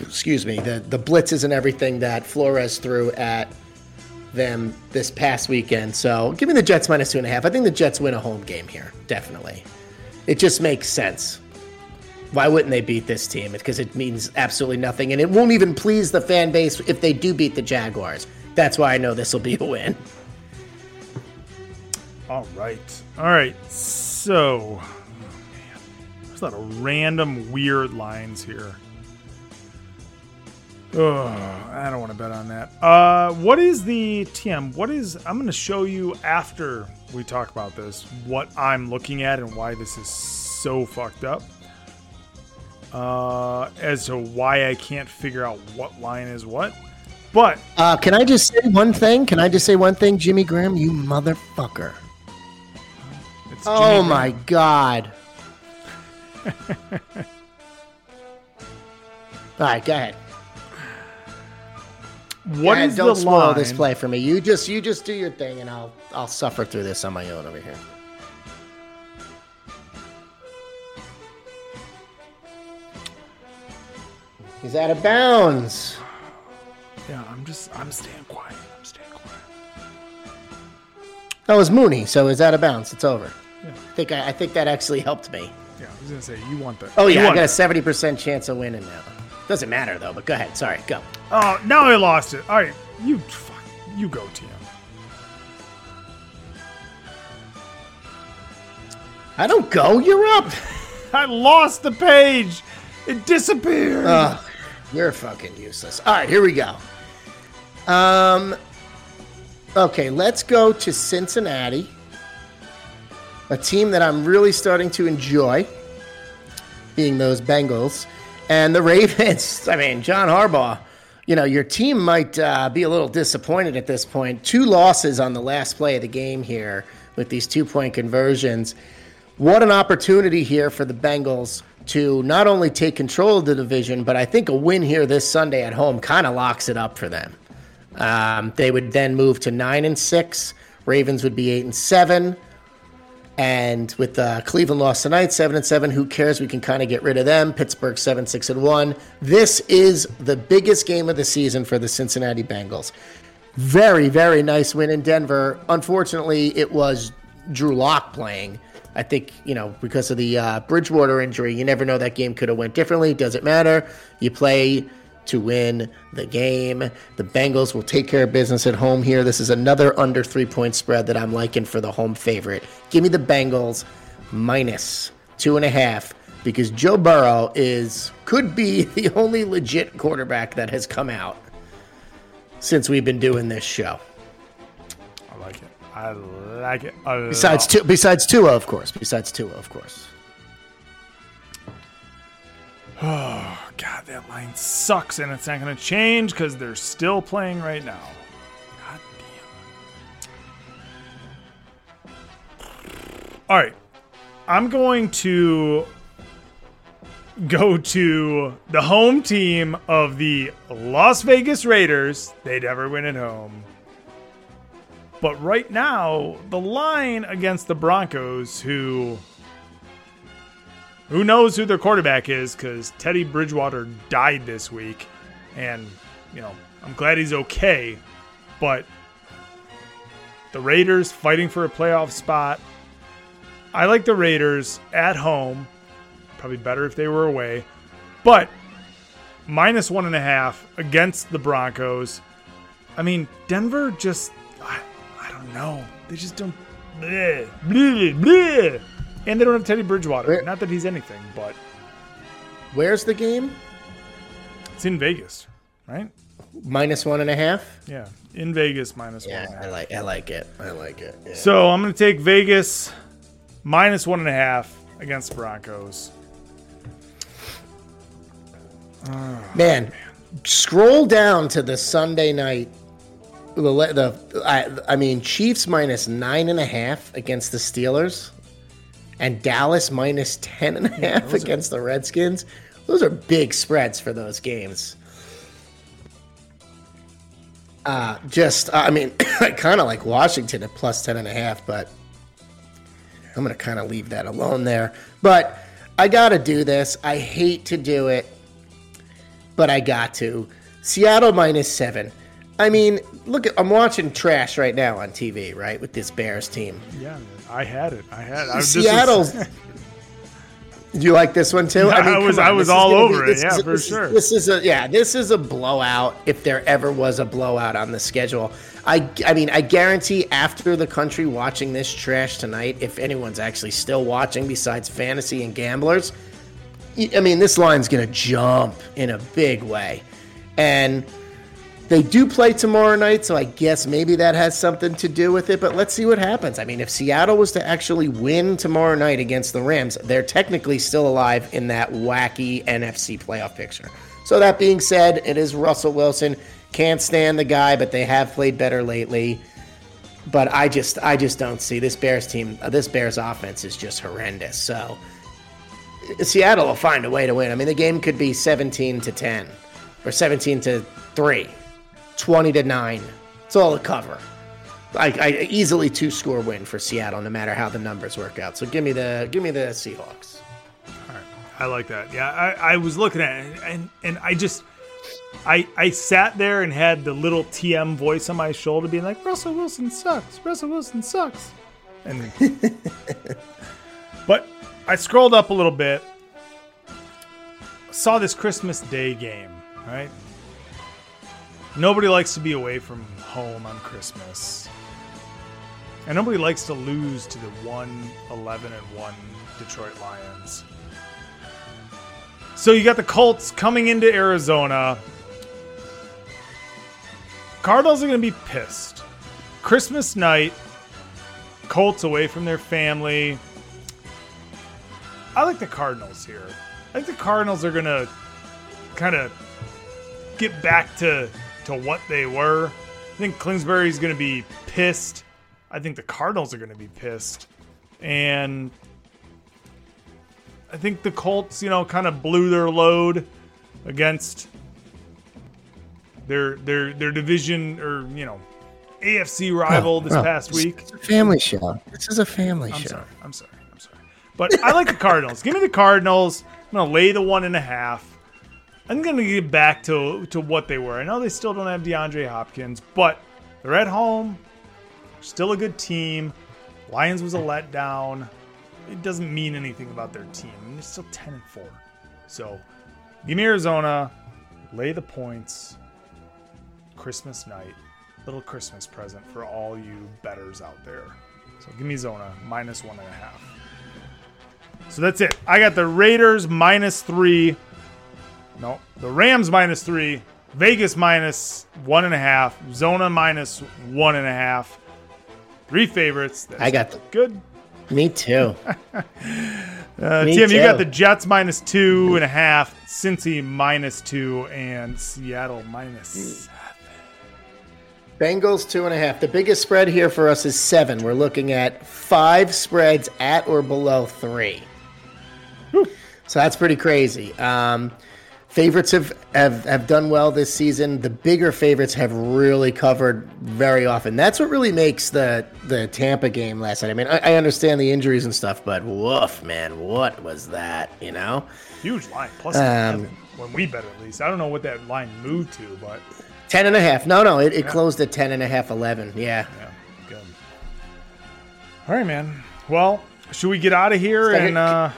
excuse me the the blitzes and everything that Flores threw at them this past weekend. So give me the Jets minus two and a half. I think the Jets win a home game here, definitely. It just makes sense. Why wouldn't they beat this team? Because it means absolutely nothing, and it won't even please the fan base if they do beat the Jaguars. That's why I know this will be a win. All right. All right. So, oh, there's a lot of random weird lines here. Oh, I don't want to bet on that. Uh, what is the TM? What is? I'm going to show you after we talk about this what I'm looking at and why this is so fucked up. Uh, as to why I can't figure out what line is what. But Uh, can I just say one thing? Can I just say one thing, Jimmy Graham? You motherfucker! it's Oh Jimmy my god! All right, go ahead. What ahead, is don't the spoil line? this play for me. You just you just do your thing, and I'll I'll suffer through this on my own over here. He's out of bounds. Yeah, I'm just I'm staying quiet. I'm staying quiet. Oh, that was Mooney, so it's out of bounds. It's over. Yeah. I think I, I think that actually helped me. Yeah, I was gonna say you want that. Oh You yeah, I got a seventy percent chance of winning now. Doesn't matter though. But go ahead. Sorry, go. Oh, now I lost it. All right, you fuck, you go, TM. I don't go. You're up. I lost the page. It disappeared. Ugh, you're fucking useless. All right, here we go. Um, okay, let's go to Cincinnati, a team that I'm really starting to enjoy, being those Bengals, and the Ravens. I mean, John Harbaugh, you know, your team might uh, be a little disappointed at this point. Two losses on the last play of the game here with these two point conversions. What an opportunity here for the Bengals to not only take control of the division, but I think a win here this Sunday at home kind of locks it up for them. Um, they would then move to nine and six. Ravens would be eight and seven. And with uh, Cleveland lost tonight, seven and seven. Who cares? We can kind of get rid of them. Pittsburgh seven six and one. This is the biggest game of the season for the Cincinnati Bengals. Very very nice win in Denver. Unfortunately, it was Drew Lock playing. I think you know because of the uh, Bridgewater injury, you never know that game could have went differently. Doesn't matter. You play to win the game. The Bengals will take care of business at home here. This is another under three point spread that I'm liking for the home favorite. Give me the Bengals minus two and a half because Joe Burrow is could be the only legit quarterback that has come out since we've been doing this show. I like it. I like it. Besides two, besides Tua, of course. Besides Tua, of course. God, that line sucks, and it's not going to change because they're still playing right now. God damn. All right, I'm going to go to the home team of the Las Vegas Raiders. They never win at home. But right now, the line against the Broncos, who who knows who their quarterback is because Teddy Bridgewater died this week. And, you know, I'm glad he's okay. But the Raiders fighting for a playoff spot. I like the Raiders at home. Probably better if they were away. But minus one and a half against the Broncos. I mean, Denver just, I, I don't know. They just don't. Bleh, bleh, bleh. And they don't have Teddy Bridgewater. Where- Not that he's anything, but Where's the game? it's in Vegas, right? Minus one and a half. Yeah, in Vegas minus Yeah, one. I like. I like it. I like it. Yeah. So I'm going to take Vegas minus one and a half against the Broncos. Man, scroll down to the Sunday night. The, the I, I mean, Chiefs minus nine and a half against the Steelers, and Dallas minus ten and a half are- against the Redskins. Those are big spreads for those games. Uh, just, I mean, I kind of like Washington at plus ten and a half, but I'm going to kind of leave that alone there. But I got to do this. I hate to do it but I got to. Seattle minus seven. I mean, look, at, I'm watching trash right now on TV, right, with this Bears team. Yeah, I had it. I had. I, is- Seattle. Do you like this one too? I come was- I was all gonna over it, yeah, is- for this sure. This is a yeah. This is a blowout if there ever was a blowout on the schedule. I I mean I guarantee after the country watching this trash tonight, if anyone's actually still watching besides fantasy and gamblers, I mean, this line's going to jump in a big way. And they do play tomorrow night, so I guess maybe that has something to do with it. But let's see what happens. I mean, if Seattle was to actually win tomorrow night against the Rams, they're technically still alive in that wacky NFC playoff picture. So, that being said, it is Russell Wilson. Can't stand the guy, but they have played better lately. But I just, I just don't see this Bears team. uh, This Bears offense is just horrendous. So, Seattle will find a way to win. I mean, the game could be 17 to 10 or 17 to 3, 20 to 9. It's all a cover. I, I easily two score win for Seattle, no matter how the numbers work out. So give me the give me the Seahawks. I like that. Yeah, I, I was looking at it, and and I just. I, I sat there and had the little TM voice on my shoulder being like, Russell Wilson sucks. Russell Wilson sucks. And but I scrolled up a little bit, saw this Christmas Day game, right? Nobody likes to be away from home on Christmas. And nobody likes to lose to the 1 11 and 1 Detroit Lions. So you got the Colts coming into Arizona. Cardinals are going to be pissed. Christmas night, Colts away from their family. I like the Cardinals here. I think the Cardinals are going to kind of get back to to what they were. I think Kingsbury's going to be pissed. I think the Cardinals are going to be pissed, and I think the Colts, you know, kind of blew their load against their their their division or you know AFC rival oh, this Oh, past week. Family show. This is a family I'm show. sorry. I'm sorry. I'm sorry. But I like the Cardinals. Give me the Cardinals. I'm gonna lay the one and a half. I'm gonna get back to to what they were. I know they still don't have DeAndre Hopkins, but they're at home. Still a good team. Lions was a letdown. It doesn't mean anything about their team. I mean, they're still 10 and 4. So give me Arizona. Lay the points. Christmas night. Little Christmas present for all you betters out there. So give me Zona minus one and a half. So that's it. I got the Raiders minus three. No, the Rams minus three. Vegas minus one and a half. Zona minus one and a half. Three favorites. That's I got the, good. me too. Uh, Me Tim, you got the Jets minus two and a half. Cincy minus two and Seattle minus. Bengals two and a half. The biggest spread here for us is seven. We're looking at five spreads at or below three. So that's pretty crazy. Um, favorites have, have have done well this season. The bigger favorites have really covered very often. That's what really makes the the Tampa game last night. I mean, I, I understand the injuries and stuff, but woof, man, what was that? You know. Huge line. Plus Um, When we bet at least. I don't know what that line moved to, but 10 and a half. No, no, it, it closed at 10 and a half, 11. Yeah. yeah, good. All right, man. Well, should we get out of here Second- and uh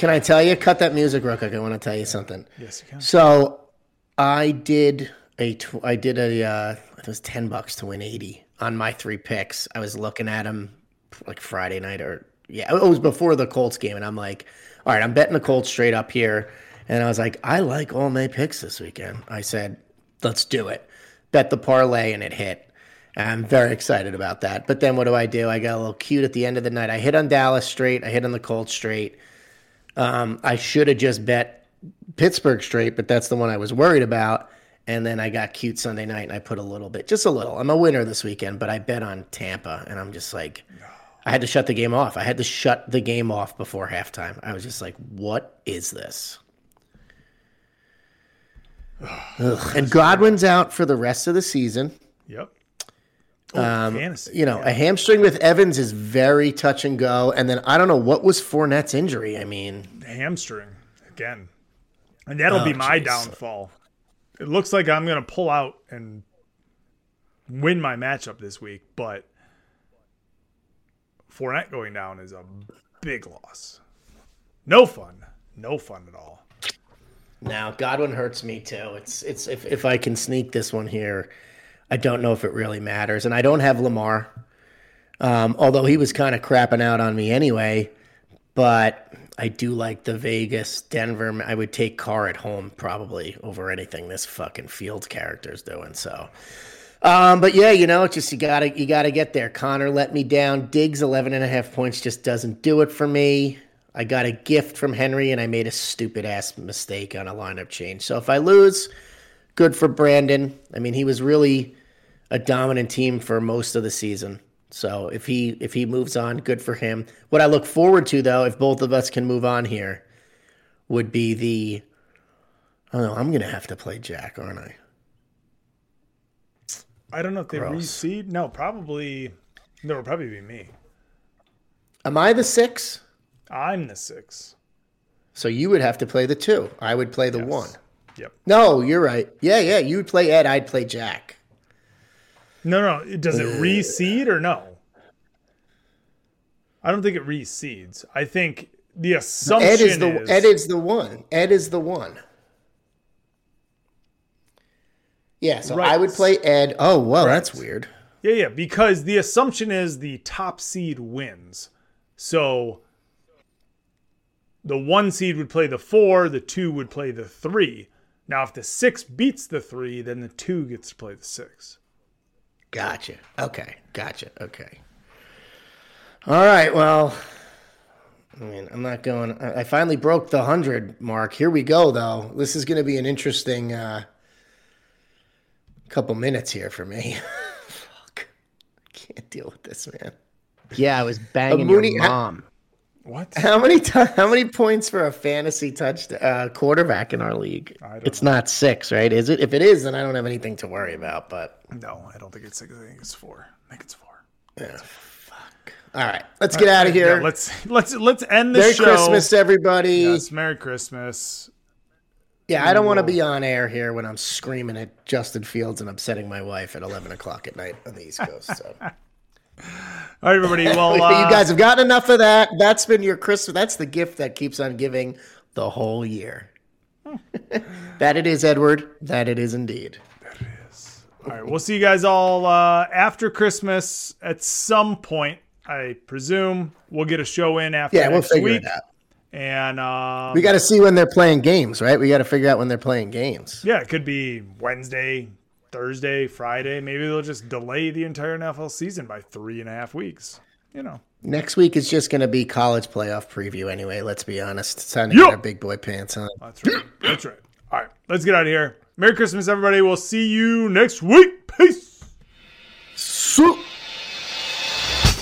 Can I tell you? Cut that music real quick. I want to tell you something. yes, you can. So I did a tw- I did a uh, it was ten bucks to win eighty on my three picks. I was looking at them like Friday night or yeah, it was before the Colts game, and I'm like, all right, I'm betting the Colts straight up here, and I was like, I like all my picks this weekend. I said, let's do it. Bet the parlay, and it hit. I'm very excited about that. But then what do I do? I got a little cute at the end of the night. I hit on Dallas straight. I hit on the Colts straight. Um, I should have just bet Pittsburgh straight, but that's the one I was worried about. And then I got cute Sunday night and I put a little bit, just a little. I'm a winner this weekend, but I bet on Tampa and I'm just like, I had to shut the game off. I had to shut the game off before halftime. I was just like, what is this? Ugh. And Godwin's out for the rest of the season. Yep. Oh, fantasy. Um, You know, a hamstring with Evans is very touch and go. And then I don't know what was Fournette's injury. I mean, hamstring again. And that'll be Oh, my jeez. downfall. It looks like I'm going to pull out and win my matchup this week, but Fournette going down is a big loss. No fun. No fun at all. Now Godwin hurts me too. It's it's if if I can sneak this one here, I don't know if it really matters, and I don't have Lamar. Um, although he was kind of crapping out on me anyway, but I do like the Vegas Denver. I would take Carr at home probably over anything this fucking Fields character's doing. So, um, but yeah, you know, just you gotta you gotta get there. Conner let me down. Diggs 11 and a half points just doesn't do it for me. I got a gift from Henry and I made a stupid ass mistake on a lineup change. So if I lose, good for Brandon. I mean, he was really a dominant team for most of the season. So if he if he moves on, good for him. What I look forward to though, if both of us can move on here, would be the I don't know, I'm gonna have to play Jack, aren't I? I don't know if they Gross. reseed. No, probably. No, it'll probably be me. Am I the six? I'm the six. So you would have to play the two. I would play the Yes. one. Yep. No, you're right. Yeah, yeah. You would play Ed, I'd play Jack. No, no. Does it reseed or no? I don't think it reseeds. I think the assumption Ed is the is Ed is the one. Ed is the one. Yeah, so Right. I would play Ed. Oh, well, that's weird. Yeah, yeah, because the assumption is the top seed wins. So the one seed would play the four, the two would play the three. Now, if the six beats the three, then the two gets to play the six. Gotcha. Okay. Gotcha. Okay. All right. Well, I mean, I'm not going. I finally broke the hundred mark. Here we go, though. This is going to be an interesting, uh, couple minutes here for me. Fuck. I can't deal with this, man. Yeah, I was banging Mooney- your mom. What? How many ti how many points for a fantasy touch uh, quarterback in our league? It's not six, right? Is it? If it is, then I don't have anything to worry about. But No, I don't think it's six. I think it's four. I think it's four. yeah, fuck. All right, let's get out of here. Yeah, let's let's let's end the Merry show. Christmas, everybody. Yes, Merry Christmas. Yeah, I don't want to be on air here when I'm screaming at Justin Fields and upsetting my wife at 11 o'clock at night on the East Coast. So All right, everybody. Well, uh, you guys have gotten enough of that. That's been your Christmas. That's the gift that keeps on giving the whole year. that it is, Edward. That it is indeed. All right, we'll see you guys all uh, after Christmas at some point. I presume we'll get a show in after Yeah, we'll figure week, it out. and um, We got to see when they're playing games, right? We got to figure out when they're playing games. yeah, it could be Wednesday, Thursday, Friday. Maybe they'll just delay the entire NFL season by three and a half weeks. You know, Next week is just going to be college playoff preview anyway. Let's be honest. It's time to Yup. get our big boy pants on. that's right. That's right. All right, let's get out of here. Merry Christmas, everybody. We'll see you next week. Peace.